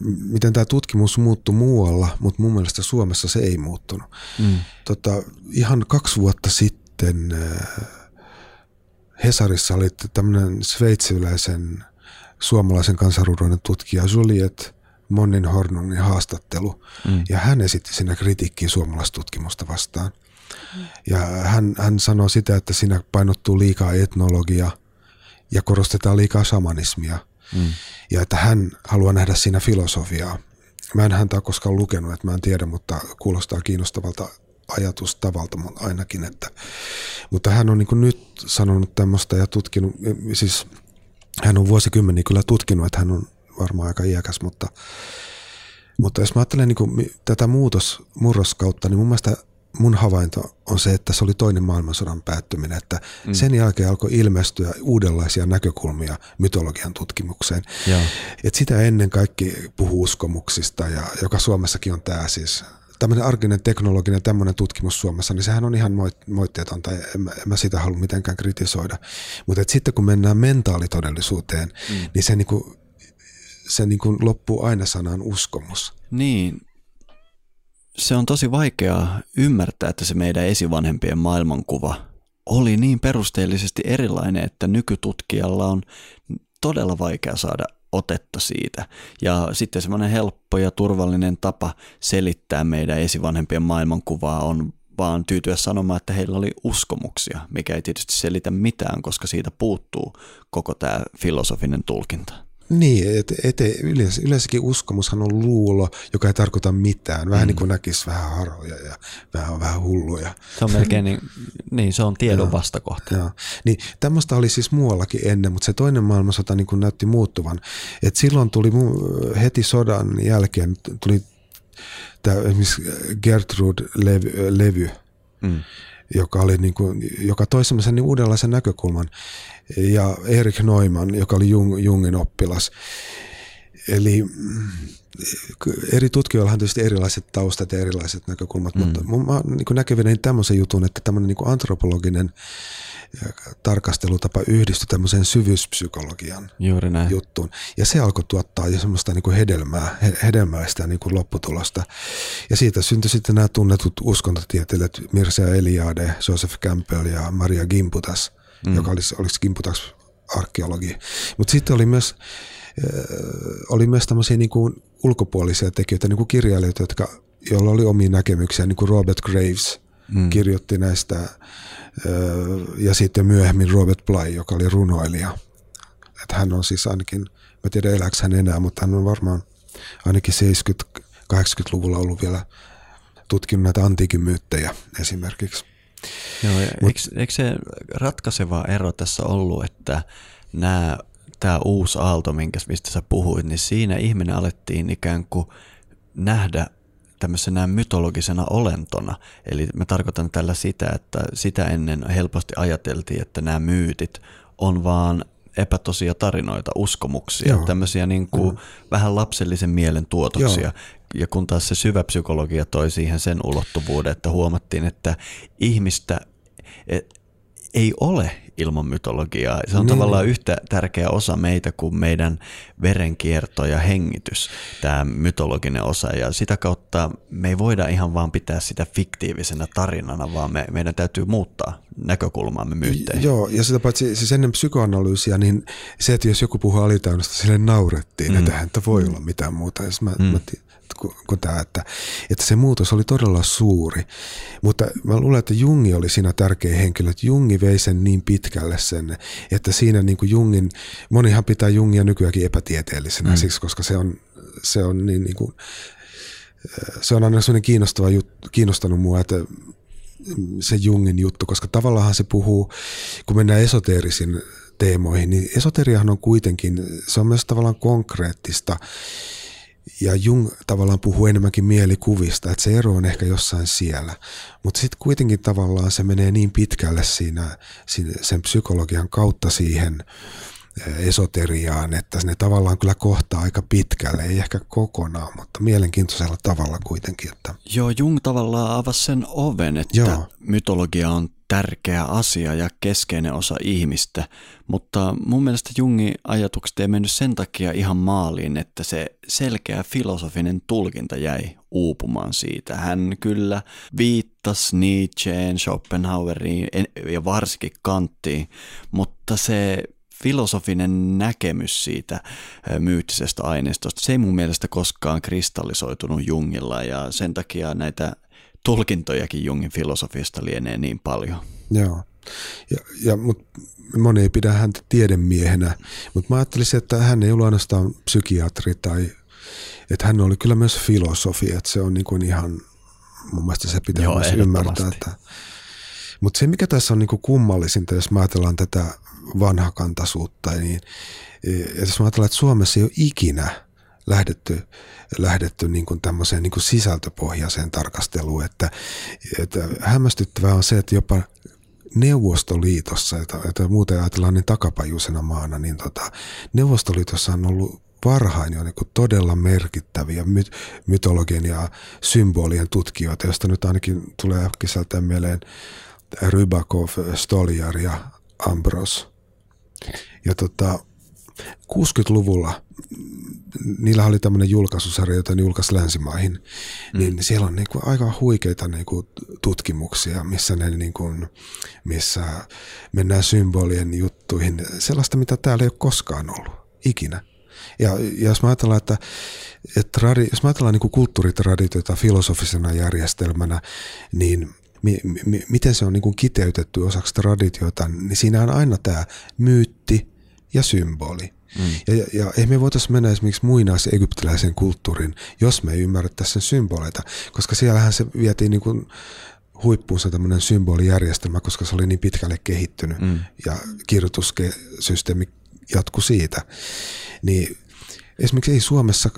miten tämä tutkimus muuttui muualla, mutta mun mielestä Suomessa se ei muuttunut. Mm. Tota, ihan kaksi vuotta sitten äh, Hesarissa oli tämmöinen sveitsiläisen suomalaisen kansanruuduinen tutkija Juliet Monnin Hornungin haastattelu, mm. ja hän esitti siinä kritiikkiä suomalaistutkimusta vastaan. Mm. Ja hän, hän sanoi sitä, että siinä painottuu liikaa etnologia ja korostetaan liikaa shamanismia. Mm. Ja että hän haluaa nähdä siinä filosofiaa. Mä en häntä koskaan lukenut, että mä en tiedä, mutta kuulostaa kiinnostavalta ajatustavalta ainakin. Että, mutta hän on niin nyt sanonut tämmöistä ja tutkinut, siis hän on vuosikymmeniä kyllä tutkinut, että hän on varmaan aika iäkäs, mutta Mutta jos mä ajattelen niin kuin tätä muutos, murroskautta, niin mun mielestä mun havainto on se, että se oli toinen maailmansodan päättyminen, että mm. sen jälkeen alkoi ilmestyä uudenlaisia näkökulmia mytologian tutkimukseen. Ja. Et sitä ennen kaikki puhuu uskomuksista, ja joka Suomessakin on tämä siis tämmöinen arkinen teknologinen tämmöinen tutkimus Suomessa, niin sehän on ihan moitteetonta, en, en mä sitä halua mitenkään kritisoida. Mutta sitten kun mennään mentaalitodellisuuteen, mm. niin se, niinku, se niinku loppuu aina sanaan uskomus. Niin, se on tosi vaikeaa ymmärtää, että se meidän esivanhempien maailmankuva oli niin perusteellisesti erilainen, että nykytutkijalla on todella vaikea saada otetta siitä. Ja sitten semmoinen helppo ja turvallinen tapa selittää meidän esivanhempien maailmankuvaa on vaan tyytyä sanomaan, että heillä oli uskomuksia, mikä ei tietysti selitä mitään, koska siitä puuttuu koko tämä filosofinen tulkinta. Niin, että et, yleensä, yleensäkin uskomushan on luulo, joka ei tarkoita mitään. Vähän mm. niin kuin näkisi vähän haroja ja vähän, vähän hulluja. Se on melkein niin, niin se on tiedon vastakohta. Joo. Niin, tämmöistä oli siis muuallakin ennen, mutta se toinen maailmansota niin kuin näytti muuttuvan. Et silloin tuli heti sodan jälkeen tuli tämä esimerkiksi Gertrude-levy, mm. Joka, oli niin kuin, joka toi semmoisen niin uudenlaisen näkökulman ja Erik Neumann, joka oli Jung, Jungin oppilas. Eli mm, eri tutkijoilla on tietysti erilaiset taustat ja erilaiset näkökulmat, mm. mutta mä niin näkevinä tämmöisen jutun, että tämmöinen niin antropologinen tarkastelutapa yhdistyi tämmöiseen syvyyspsykologian Juuri näin. juttuun. Ja se alkoi tuottaa jo semmoista niin kuin hedelmää, hedelmäistä niin kuin lopputulosta. Ja siitä syntyi sitten nämä tunnetut uskontotieteilijät Mircea Eliade, Joseph Campbell ja Maria Gimputas – mm. joka olisi, olisi kimputaksi arkeologi. Mutta sitten oli myös, äh, oli myös tämmöisiä niin kuin ulkopuolisia tekijöitä, niin kuin kirjailijoita, jotka, joilla oli omia näkemyksiä, niin kuin Robert Graves mm. kirjoitti näistä, ja sitten myöhemmin Robert Bly, joka oli runoilija. Että hän on siis ainakin, mä tiedän elääkö hän enää, mutta hän on varmaan ainakin 70-80-luvulla ollut vielä tutkinut näitä antiikin myyttejä esimerkiksi. Joo, Mut, eikö, eikö se ratkaiseva ero tässä ollut, että nämä, tämä uusi aalto, minkä, mistä sä puhuit, niin siinä ihminen alettiin ikään kuin nähdä tämmöisenä mytologisena olentona. Eli mä tarkoitan tällä sitä, että sitä ennen helposti ajateltiin, että nämä myytit on vaan epätosia tarinoita, uskomuksia, Joo. tämmöisiä niin kuin mm. vähän lapsellisen mielen tuotoksia. Joo. Ja kun taas se syvä psykologia toi siihen sen ulottuvuuden, että huomattiin, että ihmistä et, ei ole ilman mytologiaa. Se on niin. tavallaan yhtä tärkeä osa meitä kuin meidän verenkierto ja hengitys, tämä mytologinen osa. Ja sitä kautta me ei voida ihan vaan pitää sitä fiktiivisenä tarinana, vaan me, meidän täytyy muuttaa näkökulmaamme myytteihin. Joo, ja sitä paitsi siis ennen psykoanalyysiä, niin se, että jos joku puhuu alitaunasta, sille naurettiin, mm. että hän voi olla mitään muuta. Ja mä, mm. mä kuin, kuin tämä, että, että se muutos oli todella suuri. Mutta mä luulen, että Jungi oli siinä tärkeä henkilö, että Jungi vei sen niin pitkälle sen, että siinä niin kuin Jungin, monihan pitää Jungia nykyäänkin epätieteellisenä mm. siksi, koska se on, se on niin, niin kuin, se on aina sellainen kiinnostava juttu, kiinnostanut mua, että se Jungin juttu, koska tavallaan se puhuu, kun mennään esoteerisiin teemoihin, niin esoteriahan on kuitenkin, se on myös tavallaan konkreettista ja Jung tavallaan puhuu enemmänkin mielikuvista, että se ero on ehkä jossain siellä. Mutta sitten kuitenkin tavallaan se menee niin pitkälle siinä, sen psykologian kautta siihen eh, esoteriaan, että ne tavallaan kyllä kohtaa aika pitkälle, ei ehkä kokonaan, mutta mielenkiintoisella tavalla kuitenkin. Että... Joo, Jung tavallaan avasi sen oven, että Joo. mytologia on tärkeä asia ja keskeinen osa ihmistä, mutta mun mielestä Jungin ajatukset ei mennyt sen takia ihan maaliin, että se selkeä filosofinen tulkinta jäi uupumaan siitä. Hän kyllä viittasi Nietzscheen, Schopenhaueriin ja varsinkin Kanttiin, mutta se filosofinen näkemys siitä myyttisestä aineistosta, se ei mun mielestä koskaan kristallisoitunut Jungilla ja sen takia näitä tulkintojakin Jungin filosofiasta lienee niin paljon. Joo, ja, ja, mut moni ei pidä häntä tiedemiehenä, mutta mä ajattelisin, että hän ei ollut ainoastaan psykiatri tai että hän oli kyllä myös filosofi, että se on niin kuin ihan, mun mielestä se pitää Joo, myös ymmärtää. Että, mutta se, mikä tässä on niin kuin kummallisinta, jos mä ajatellaan tätä vanhakantaisuutta, niin jos mä ajatellaan, että Suomessa ei ole ikinä lähdetty, lähdetty niin kuin tämmöiseen niin kuin sisältöpohjaiseen tarkasteluun. Että, että hämmästyttävää on se, että jopa Neuvostoliitossa, jota, jota muuten ajatellaan niin takapajuisena maana, niin tota, Neuvostoliitossa on ollut varhain jo niin todella merkittäviä my- mytologian ja symbolien tutkijoita, joista nyt ainakin tulee äkkiseltään mieleen Rybakov, Stoljar ja Ambros. Ja tota, 60-luvulla niillä oli tämmöinen julkaisusarja, jota ne julkaisi länsimaihin, mm. niin siellä on niinku aika huikeita niinku tutkimuksia, missä, ne niinku, missä mennään symbolien juttuihin, sellaista, mitä täällä ei ole koskaan ollut, ikinä. Ja, ja jos mä ajatellaan, että, että tradi, jos mä ajatellaan niin kulttuuritraditiota filosofisena järjestelmänä, niin mi, mi, miten se on niin kuin kiteytetty osaksi traditiota, niin siinä on aina tämä myytti ja symboli. Mm. Ja, ja, ja ei me voitaisiin mennä esimerkiksi muinais-egyptiläisen kulttuurin, jos me ei ymmärrettäisi sen symboleita, koska siellähän se vietiin niin kuin huippuunsa tämmöinen symbolijärjestelmä, koska se oli niin pitkälle kehittynyt mm. ja kirjoitussysteemi jatkui siitä. Niin esimerkiksi ei Suomessa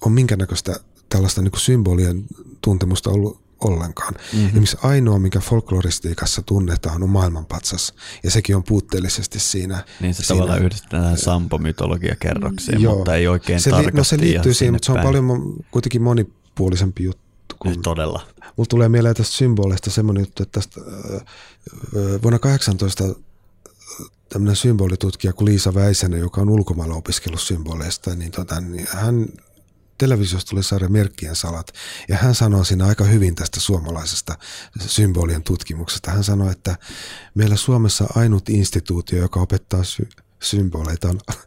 ole minkäännäköistä tällaista niin symbolien tuntemusta ollut ollenkaan. Mm-hmm. Esimerkiksi ainoa, mikä folkloristiikassa tunnetaan, on maailmanpatsas. Ja sekin on puutteellisesti siinä. Niin se siinä, tavallaan yhdistetään sampomytologiakerroksiin, joo, mutta ei oikein se, tarkasti. No se liittyy siihen, mutta se on paljon kuitenkin monipuolisempi juttu. Kun Todella. Mulla tulee mieleen tästä symboleista semmoinen juttu, että tästä, vuonna 18 tämmöinen symbolitutkija kuin Liisa Väisänen, joka on ulkomailla opiskellut symboleista, niin, tota, niin hän televisiosta tuli sarja Merkkien salat, ja hän sanoi siinä aika hyvin tästä suomalaisesta symbolien tutkimuksesta. Hän sanoi, että meillä Suomessa ainut instituutio, joka opettaa sy- symboleita on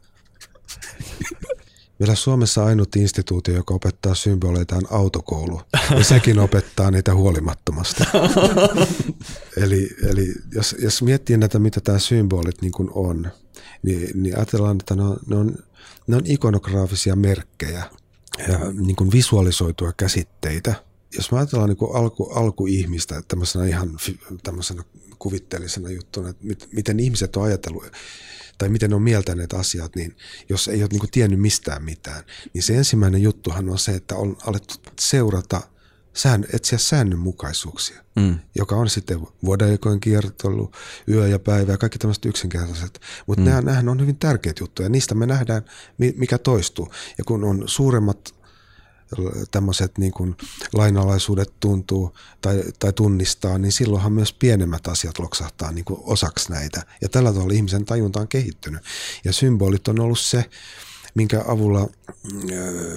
Meillä Suomessa ainut instituutio, joka opettaa symboleita on autokoulu, ja sekin opettaa niitä huolimattomasti. eli eli jos, jos miettii näitä, mitä tämä symbolit niin kuin on, niin, niin ajatellaan, että ne on, ne on, ne on ikonograafisia merkkejä ja niin kuin visualisoitua käsitteitä. Jos mä ajatellaan niin kuin alku, alkuihmistä tämmöisenä ihan tämmöisenä kuvitteellisena juttuna, että miten ihmiset on ajatellut tai miten ne on mieltäneet asiat, niin jos ei ole niin kuin tiennyt mistään mitään, niin se ensimmäinen juttuhan on se, että on alettu seurata, sään, etsiä säännönmukaisuuksia, mm. joka on sitten vuodenaikojen kiertolu, yö ja päivä ja kaikki tämmöiset yksinkertaiset. Mutta mm. nämähän on hyvin tärkeitä juttuja, niistä me nähdään, mikä toistuu. Ja kun on suuremmat tämmöiset niin kuin lainalaisuudet tuntuu tai, tai tunnistaa, niin silloinhan myös pienemmät asiat loksahtaa niin kuin osaksi näitä. Ja tällä tavalla ihmisen tajunta on kehittynyt. Ja symbolit on ollut se, minkä avulla,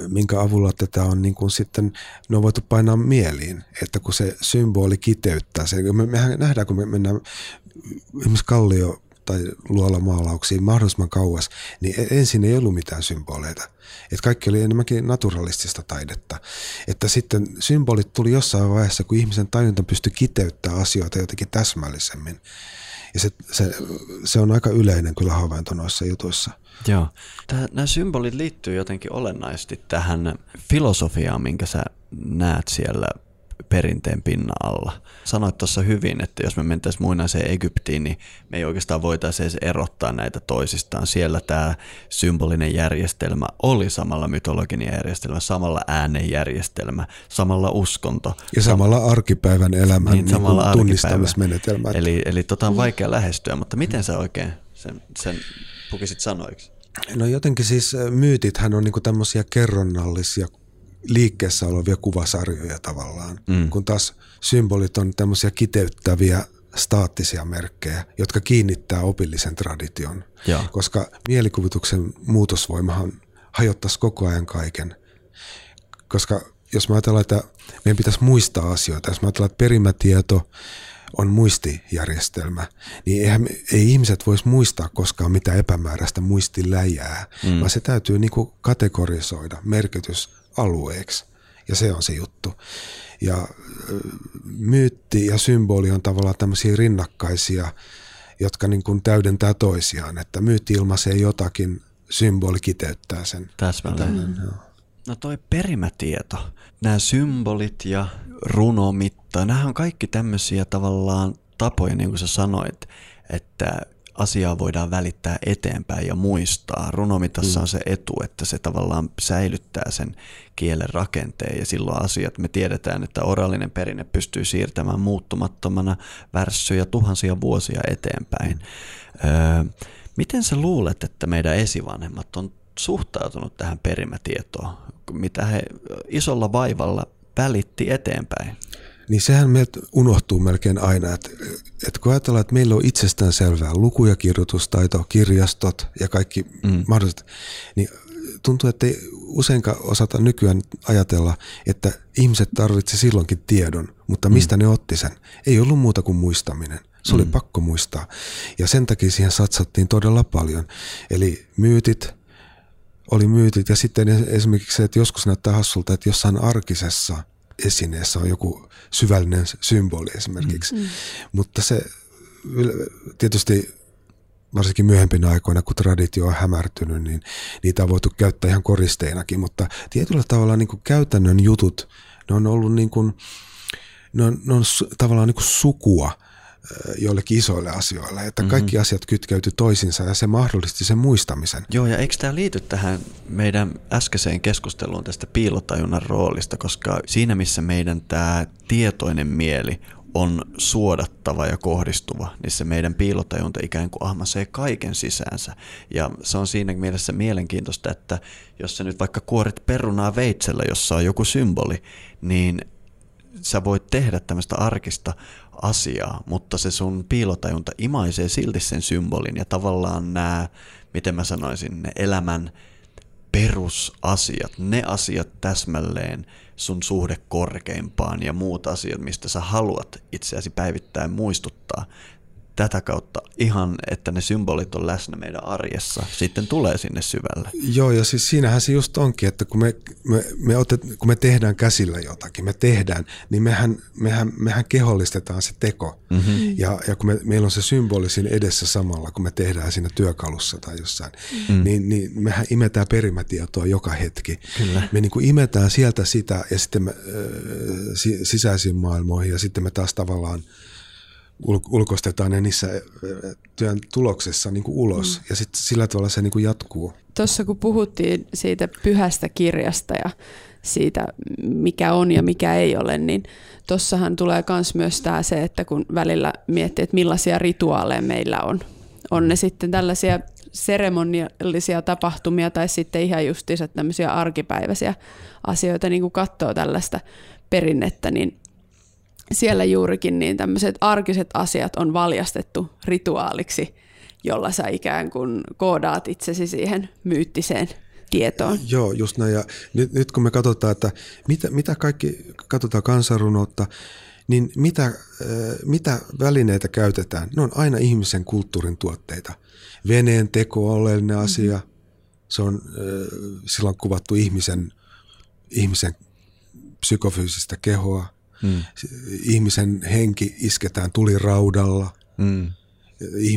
minkä avulla tätä on niin kuin sitten, ne on voitu painaa mieliin, että kun se symboli kiteyttää se, me, mehän nähdään, kun me mennään esimerkiksi kallio tai luolamaalauksiin mahdollisimman kauas, niin e- ensin ei ollut mitään symboleita. Et kaikki oli enemmänkin naturalistista taidetta. Että sitten symbolit tuli jossain vaiheessa, kun ihmisen tajunta pystyi kiteyttämään asioita jotenkin täsmällisemmin. Ja se, se, se on aika yleinen kyllä havainto noissa jutuissa. Joo. Tää, nämä symbolit liittyy jotenkin olennaisesti tähän filosofiaan, minkä sä näet siellä perinteen pinnan alla. Sanoit tuossa hyvin, että jos me mentäisiin muinaiseen Egyptiin, niin me ei oikeastaan voitaisiin edes erottaa näitä toisistaan. Siellä tämä symbolinen järjestelmä oli samalla mytologinen järjestelmä, samalla äänenjärjestelmä, samalla uskonto. Ja samalla arkipäivän elämän niin, niin samalla tunnistamismenetelmä. Eli, eli tota on vaikea lähestyä, mutta miten sä oikein sen, sen pukisit sanoiksi? No jotenkin siis myytithän on niinku tämmöisiä kerronnallisia liikkeessä olevia kuvasarjoja tavallaan, mm. kun taas symbolit on tämmöisiä kiteyttäviä staattisia merkkejä, jotka kiinnittää opillisen tradition. Ja. Koska mielikuvituksen muutosvoimahan hajottaisi koko ajan kaiken. Koska jos me ajatellaan, että meidän pitäisi muistaa asioita, jos me ajatellaan, että perimätieto on muistijärjestelmä, niin eihän, ei ihmiset voisi muistaa koskaan mitä epämääräistä muistiläjää, mm. vaan se täytyy niinku kategorisoida merkitys alueeksi. Ja se on se juttu. Ja myytti ja symboli on tavallaan tämmöisiä rinnakkaisia, jotka niin kuin täydentää toisiaan. Että myytti ilmaisee jotakin, symboli kiteyttää sen. Täsmälleen. Mm. No toi perimätieto, nämä symbolit ja runomitta, nämä on kaikki tämmöisiä tavallaan tapoja, niin kuin sä sanoit, että asiaa voidaan välittää eteenpäin ja muistaa. Runomitassa mm. on se etu, että se tavallaan säilyttää sen kielen rakenteen ja silloin asiat, me tiedetään, että oraalinen perinne pystyy siirtämään muuttumattomana värssyjä tuhansia vuosia eteenpäin. Öö, miten sä luulet, että meidän esivanhemmat on suhtautunut tähän perimätietoon, mitä he isolla vaivalla välitti eteenpäin? Niin sehän meiltä unohtuu melkein aina, että, että kun ajatellaan, että meillä on itsestään selvää luku- ja kirjoitustaito, kirjastot ja kaikki mm. mahdolliset, niin tuntuu, että ei useinkaan osata nykyään ajatella, että ihmiset tarvitsi silloinkin tiedon, mutta mistä mm. ne otti sen? Ei ollut muuta kuin muistaminen. Se mm. oli pakko muistaa. Ja sen takia siihen satsattiin todella paljon. Eli myytit, oli myytit ja sitten esimerkiksi se, että joskus näyttää hassulta, että jossain arkisessa – esineessä on joku syvällinen symboli esimerkiksi. Mm. mm. Mutta se tietysti varsinkin myöhempinä aikoina, kun traditio on hämärtynyt, niin niitä on voitu käyttää ihan koristeinakin, mutta tietyllä tavalla niin kuin käytännön jutut, ne on ollut niin kuin, ne on, ne on tavallaan niin kuin sukua joillekin isoille asioille, että mm-hmm. kaikki asiat kytkeytyi toisinsa ja se mahdollisti sen muistamisen. Joo, ja eikö tämä liity tähän meidän äskeiseen keskusteluun tästä piilotajunnan roolista, koska siinä missä meidän tämä tietoinen mieli on suodattava ja kohdistuva, niin se meidän piilotajunta ikään kuin ahmasee kaiken sisäänsä. Ja se on siinä mielessä mielenkiintoista, että jos sä nyt vaikka kuorit perunaa veitsellä, jossa on joku symboli, niin sä voit tehdä tämmöistä arkista asiaa, mutta se sun piilotajunta imaisee silti sen symbolin ja tavallaan nämä, miten mä sanoisin, ne elämän perusasiat, ne asiat täsmälleen sun suhde korkeimpaan ja muut asiat, mistä sä haluat itseäsi päivittäin muistuttaa, tätä kautta ihan, että ne symbolit on läsnä meidän arjessa, sitten tulee sinne syvälle. Joo, ja siis siinähän se just onkin, että kun me, me, me, otet, kun me tehdään käsillä jotakin, me tehdään, niin mehän, mehän, mehän kehollistetaan se teko. Mm-hmm. Ja, ja kun me, meillä on se symboli siinä edessä samalla, kun me tehdään siinä työkalussa tai jossain, mm. niin, niin mehän imetään perimätietoa joka hetki. Kyllä. Me niin kuin imetään sieltä sitä ja sitten me, äh, sisäisiin maailmoihin ja sitten me taas tavallaan – ulkoistetaan ne niissä työn tuloksessa niin kuin ulos mm. ja sitten sillä tavalla se niin kuin jatkuu. Tuossa kun puhuttiin siitä pyhästä kirjasta ja siitä, mikä on ja mikä ei ole, niin tuossahan tulee myös tämä se, että kun välillä miettii, että millaisia rituaaleja meillä on. On ne sitten tällaisia seremoniallisia tapahtumia tai sitten ihan justiinsa tämmöisiä arkipäiväisiä asioita, niin kuin katsoo tällaista perinnettä, niin siellä juurikin niin tämmöiset arkiset asiat on valjastettu rituaaliksi, jolla sä ikään kuin koodaat itsesi siihen myyttiseen tietoon. Joo, just näin. Ja nyt, nyt kun me katsotaan, että mitä, mitä kaikki, katsotaan kansanrunoutta, niin mitä, äh, mitä välineitä käytetään? Ne on aina ihmisen kulttuurin tuotteita. Veneen teko on oleellinen asia. Mm-hmm. Se on äh, silloin kuvattu ihmisen, ihmisen psykofyysistä kehoa. Mm. Ihmisen henki isketään tuliraudalla. Mm.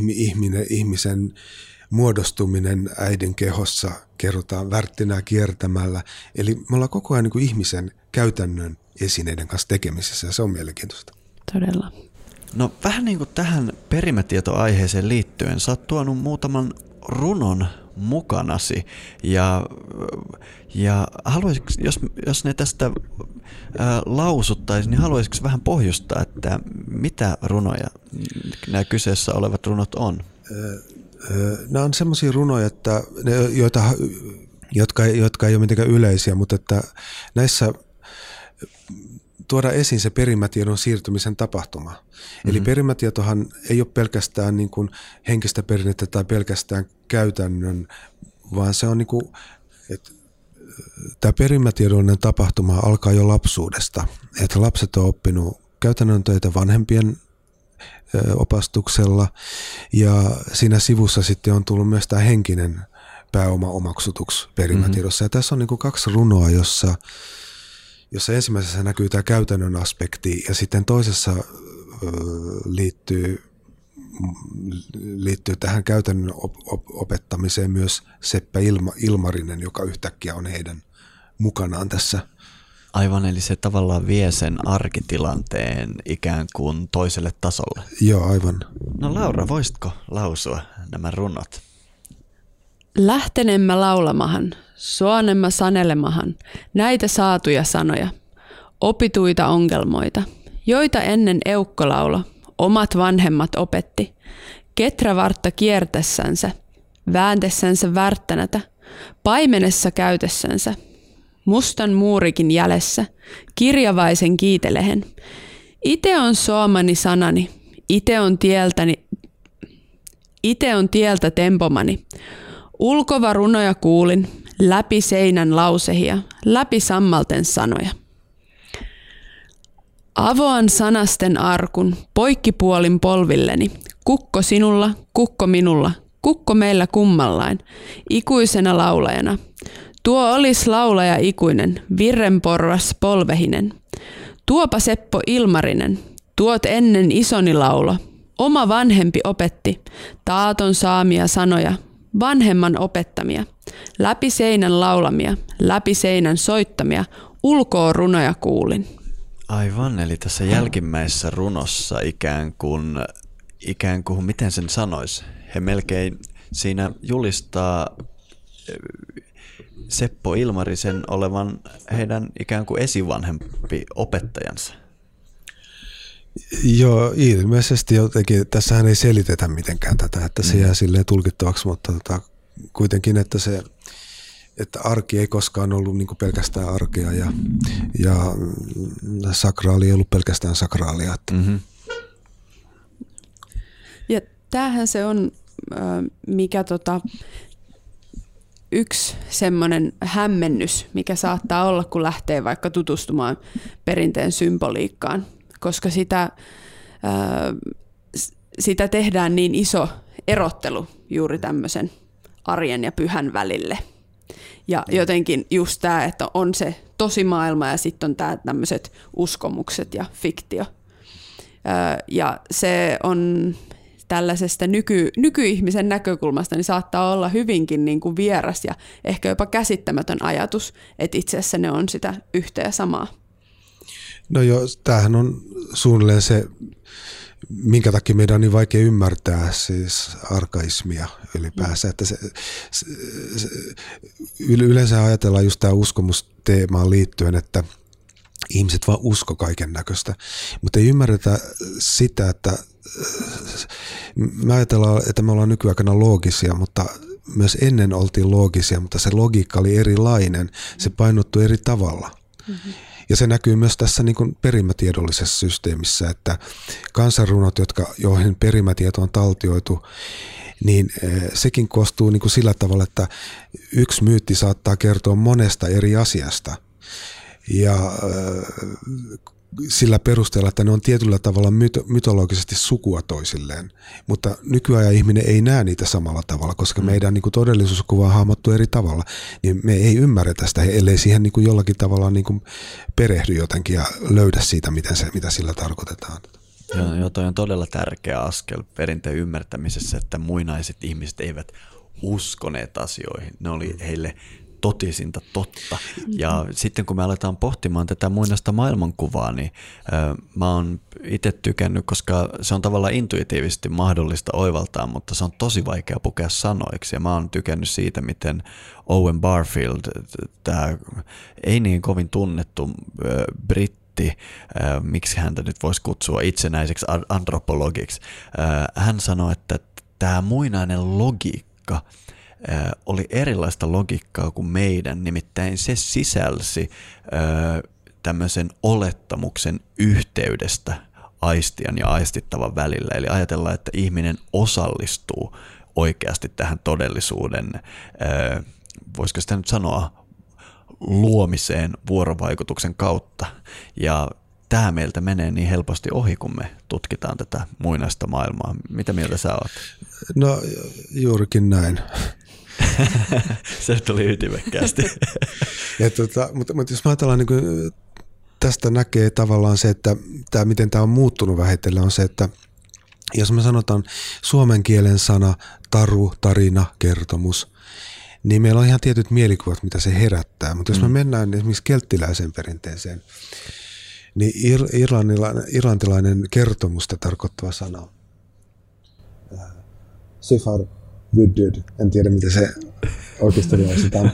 Ihminen, ihmisen muodostuminen äidin kehossa kerrotaan värttinää kiertämällä. Eli me ollaan koko ajan niin kuin ihmisen käytännön esineiden kanssa tekemisessä ja se on mielenkiintoista. Todella. No vähän niin kuin tähän perimätietoaiheeseen liittyen, sä oot tuonut muutaman runon mukanasi ja, ja haluaisitko, jos, jos ne tästä lausuttaisiin, niin haluaisitko vähän pohjustaa, että mitä runoja nämä kyseessä olevat runot on? Nämä on semmoisia runoja, että ne, joita, jotka, jotka ei ole mitenkään yleisiä, mutta että näissä tuoda esiin se perimätiedon siirtymisen tapahtuma. Mm-hmm. Eli perimätietohan ei ole pelkästään niin kuin henkistä perinnettä tai pelkästään käytännön, vaan se on niin kuin, että tämä perimätiedollinen tapahtuma alkaa jo lapsuudesta. Että lapset on oppinut käytännön töitä vanhempien opastuksella ja siinä sivussa sitten on tullut myös tämä henkinen pääoma omaksutuksi perimätiedossa. Mm-hmm. Ja tässä on niin kuin kaksi runoa, jossa, jossa ensimmäisessä näkyy tämä käytännön aspekti ja sitten toisessa liittyy liittyy tähän käytännön opettamiseen myös Seppä Ilma, Ilmarinen, joka yhtäkkiä on heidän mukanaan tässä Aivan, eli se tavallaan vie sen arkitilanteen ikään kuin toiselle tasolle. Joo, aivan. No Laura, voisitko lausua nämä runot? Lähtenemme laulamahan, suonemme sanelemahan näitä saatuja sanoja, opituita ongelmoita, joita ennen eukkolaulo omat vanhemmat opetti, ketra vartta kiertessänsä, vääntessänsä värttänätä, paimenessa käytessänsä, mustan muurikin jälessä, kirjavaisen kiitelehen. Ite on soomani sanani, ite on tieltäni, ite on tieltä tempomani. Ulkova runoja kuulin, läpi seinän lausehia, läpi sammalten sanoja. Avoan sanasten arkun, poikkipuolin polvilleni, kukko sinulla, kukko minulla, kukko meillä kummallain, ikuisena laulajana. Tuo olis laulaja ikuinen, virrenporvas polvehinen. Tuopa Seppo Ilmarinen, tuot ennen isoni laulo. Oma vanhempi opetti, taaton saamia sanoja, vanhemman opettamia, läpi seinän laulamia, läpi seinän soittamia, ulkoa runoja kuulin. Aivan, eli tässä jälkimmäisessä runossa ikään kuin, ikään kuin miten sen sanoisi, he melkein siinä julistaa eh, Seppo Ilmarisen olevan heidän ikään kuin esivanhempi opettajansa. Joo, ilmeisesti jotenkin, tässähän ei selitetä mitenkään tätä, että se mm. jää silleen tulkittavaksi, mutta tota, kuitenkin, että se että arki ei koskaan ollut niin pelkästään arkea ja, ja sakraali ei ollut pelkästään sakraalia. Mm-hmm. Ja tämähän se on, mikä tota, yksi semmoinen hämmennys, mikä saattaa olla, kun lähtee vaikka tutustumaan perinteen symboliikkaan, koska sitä, sitä tehdään niin iso erottelu juuri tämmöisen arjen ja pyhän välille – ja niin. jotenkin just tämä, että on se tosi maailma ja sitten on tämä tämmöiset uskomukset ja fiktio. Ja se on tällaisesta nyky, nykyihmisen näkökulmasta niin saattaa olla hyvinkin niin kuin vieras ja ehkä jopa käsittämätön ajatus, että itse asiassa ne on sitä yhtä ja samaa. No joo, tämähän on suunnilleen se minkä takia meidän on niin vaikea ymmärtää siis arkaismia ylipäänsä. Että se, se, se, yleensä ajatellaan just tämä uskomusteemaan liittyen, että ihmiset vaan usko kaiken näköistä, mutta ei ymmärretä sitä, että me ajatellaan, että me ollaan nykyaikana loogisia, mutta myös ennen oltiin loogisia, mutta se logiikka oli erilainen, se painottui eri tavalla. Mm-hmm. Ja se näkyy myös tässä niin kuin perimätiedollisessa systeemissä, että kansanrunot, jotka, joihin perimätieto on taltioitu, niin eh, sekin koostuu niin kuin sillä tavalla, että yksi myytti saattaa kertoa monesta eri asiasta. Ja eh, sillä perusteella, että ne on tietyllä tavalla myto- mytologisesti sukua toisilleen. Mutta nykyajan ihminen ei näe niitä samalla tavalla, koska mm. meidän niin kuin todellisuuskuva on hahmottu eri tavalla. Niin me ei ymmärretä sitä, ellei siihen niin kuin jollakin tavalla niin kuin perehdy jotenkin ja löydä siitä, miten se, mitä sillä tarkoitetaan. Joo, joo, toi on todella tärkeä askel perinteen ymmärtämisessä, että muinaiset ihmiset eivät uskoneet asioihin. Ne oli heille totisinta totta. Ja mm-hmm. sitten kun me aletaan pohtimaan tätä muinaista maailmankuvaa, niin ö, mä oon itse tykännyt, koska se on tavallaan intuitiivisesti mahdollista oivaltaa, mutta se on tosi vaikea pukea sanoiksi. Ja mä oon tykännyt siitä, miten Owen Barfield, tämä ei niin kovin tunnettu ö, britti, miksi häntä nyt voisi kutsua itsenäiseksi antropologiksi, hän sanoi, että tämä muinainen logiikka – oli erilaista logiikkaa kuin meidän, nimittäin se sisälsi tämmöisen olettamuksen yhteydestä aistian ja aistittavan välillä. Eli ajatellaan, että ihminen osallistuu oikeasti tähän todellisuuden, voisiko sitä nyt sanoa, luomiseen vuorovaikutuksen kautta. Ja tämä meiltä menee niin helposti ohi, kun me tutkitaan tätä muinaista maailmaa. Mitä mieltä sä oot? No juurikin näin. se tuli ytimekkäästi. ja tota, mutta, mutta jos mä ajatellaan, niin kuin, tästä näkee tavallaan se, että tämä, miten tämä on muuttunut vähitellen, on se, että jos me sanotaan suomen kielen sana taru, tarina, kertomus, niin meillä on ihan tietyt mielikuvat, mitä se herättää. Mutta jos me mm. mennään esimerkiksi kelttiläiseen perinteeseen, niin ir- irlantilainen, irlantilainen kertomusta tarkoittava sana, äh, syfar vyddyd, en tiedä mitä se oikeasti lausutaan,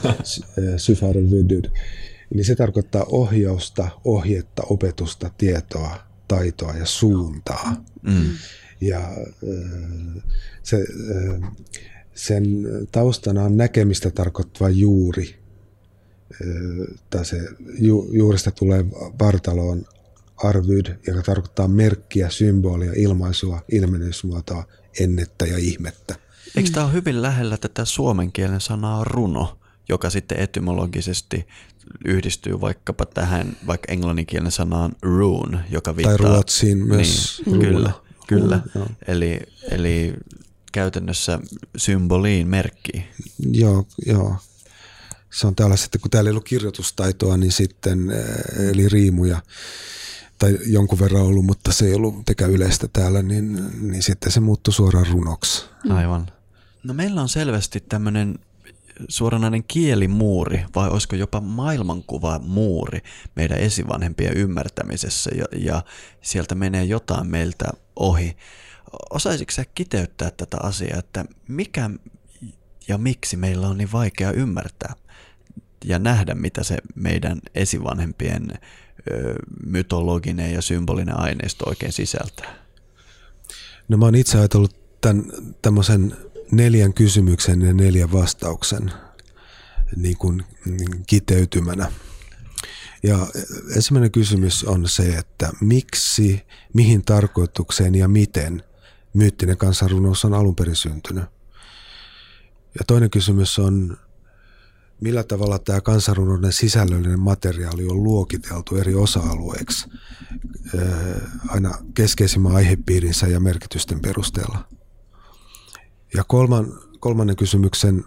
syfar vyddyd, niin se tarkoittaa ohjausta, ohjetta, opetusta, tietoa, taitoa ja suuntaa. Mm. Ja äh, se, äh, sen taustana on näkemistä tarkoittava juuri. Tai se ju, juurista tulee vartaloon arvyd, joka tarkoittaa merkkiä, symbolia, ilmaisua, ilmennysmuotoa, ennettä ja ihmettä. Eikö tämä ole hyvin lähellä tätä suomen kielen sanaa runo, joka sitten etymologisesti yhdistyy vaikkapa tähän vaikka englanninkielen sanaan rune, joka viittaa... Tai ruotsiin myös. Niin, kyllä, kyllä. Rune, eli, eli käytännössä symboliin merkki. Joo, joo. Se on täällä sitten, kun täällä ei ollut kirjoitustaitoa, niin sitten, eh, eli riimuja, tai jonkun verran ollut, mutta se ei ollut tekään yleistä täällä, niin, niin sitten se muuttui suoraan runoksi. Aivan. No meillä on selvästi tämmöinen suoranainen kielimuuri vai olisiko jopa maailmankuva muuri meidän esivanhempien ymmärtämisessä ja, ja sieltä menee jotain meiltä ohi. Osaisitko sä kiteyttää tätä asiaa, että mikä ja miksi meillä on niin vaikea ymmärtää ja nähdä, mitä se meidän esivanhempien mytologinen ja symbolinen aineisto oikein sisältää? No mä oon itse ajatellut tämän tämmöisen neljän kysymyksen ja neljän vastauksen niin kuin kiteytymänä. Ja ensimmäinen kysymys on se, että miksi, mihin tarkoitukseen ja miten myyttinen kansanrunous on alun perin syntynyt. Ja toinen kysymys on, millä tavalla tämä kansanrunouden sisällöllinen materiaali on luokiteltu eri osa-alueiksi aina keskeisimmän aihepiirinsä ja merkitysten perusteella. Ja kolman, kolmannen kysymyksen,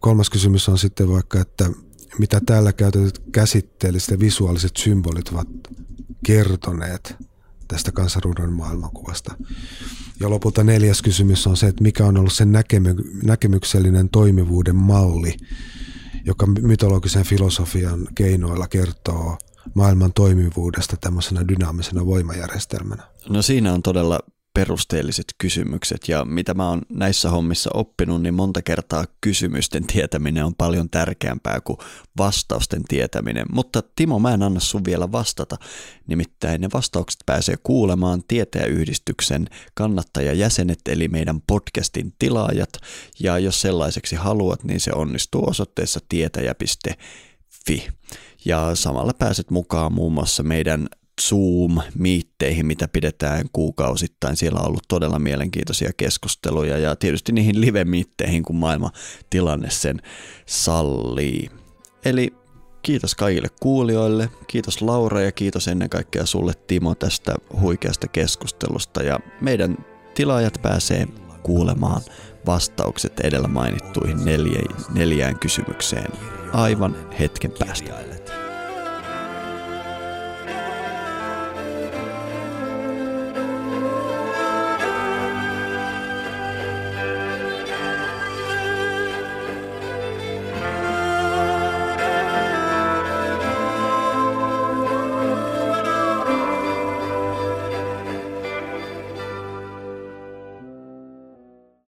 kolmas kysymys on sitten vaikka, että mitä täällä käytetyt käsitteelliset ja visuaaliset symbolit ovat kertoneet tästä kansanruudun maailmankuvasta. Ja lopulta neljäs kysymys on se, että mikä on ollut sen näkemy- näkemyksellinen toimivuuden malli, joka mytologisen filosofian keinoilla kertoo maailman toimivuudesta tämmöisenä dynaamisena voimajärjestelmänä. No siinä on todella perusteelliset kysymykset ja mitä mä oon näissä hommissa oppinut, niin monta kertaa kysymysten tietäminen on paljon tärkeämpää kuin vastausten tietäminen. Mutta Timo, mä en anna sun vielä vastata, nimittäin ne vastaukset pääsee kuulemaan tietäjäyhdistyksen kannattajajäsenet eli meidän podcastin tilaajat ja jos sellaiseksi haluat, niin se onnistuu osoitteessa tietäjä.fi. Ja samalla pääset mukaan muun muassa meidän Zoom-miitteihin, mitä pidetään kuukausittain. Siellä on ollut todella mielenkiintoisia keskusteluja ja tietysti niihin live-miitteihin, kun maailma tilanne sen sallii. Eli kiitos kaikille kuulijoille, kiitos Laura ja kiitos ennen kaikkea sulle Timo tästä huikeasta keskustelusta ja meidän tilaajat pääsee kuulemaan vastaukset edellä mainittuihin neljään kysymykseen aivan hetken päästä.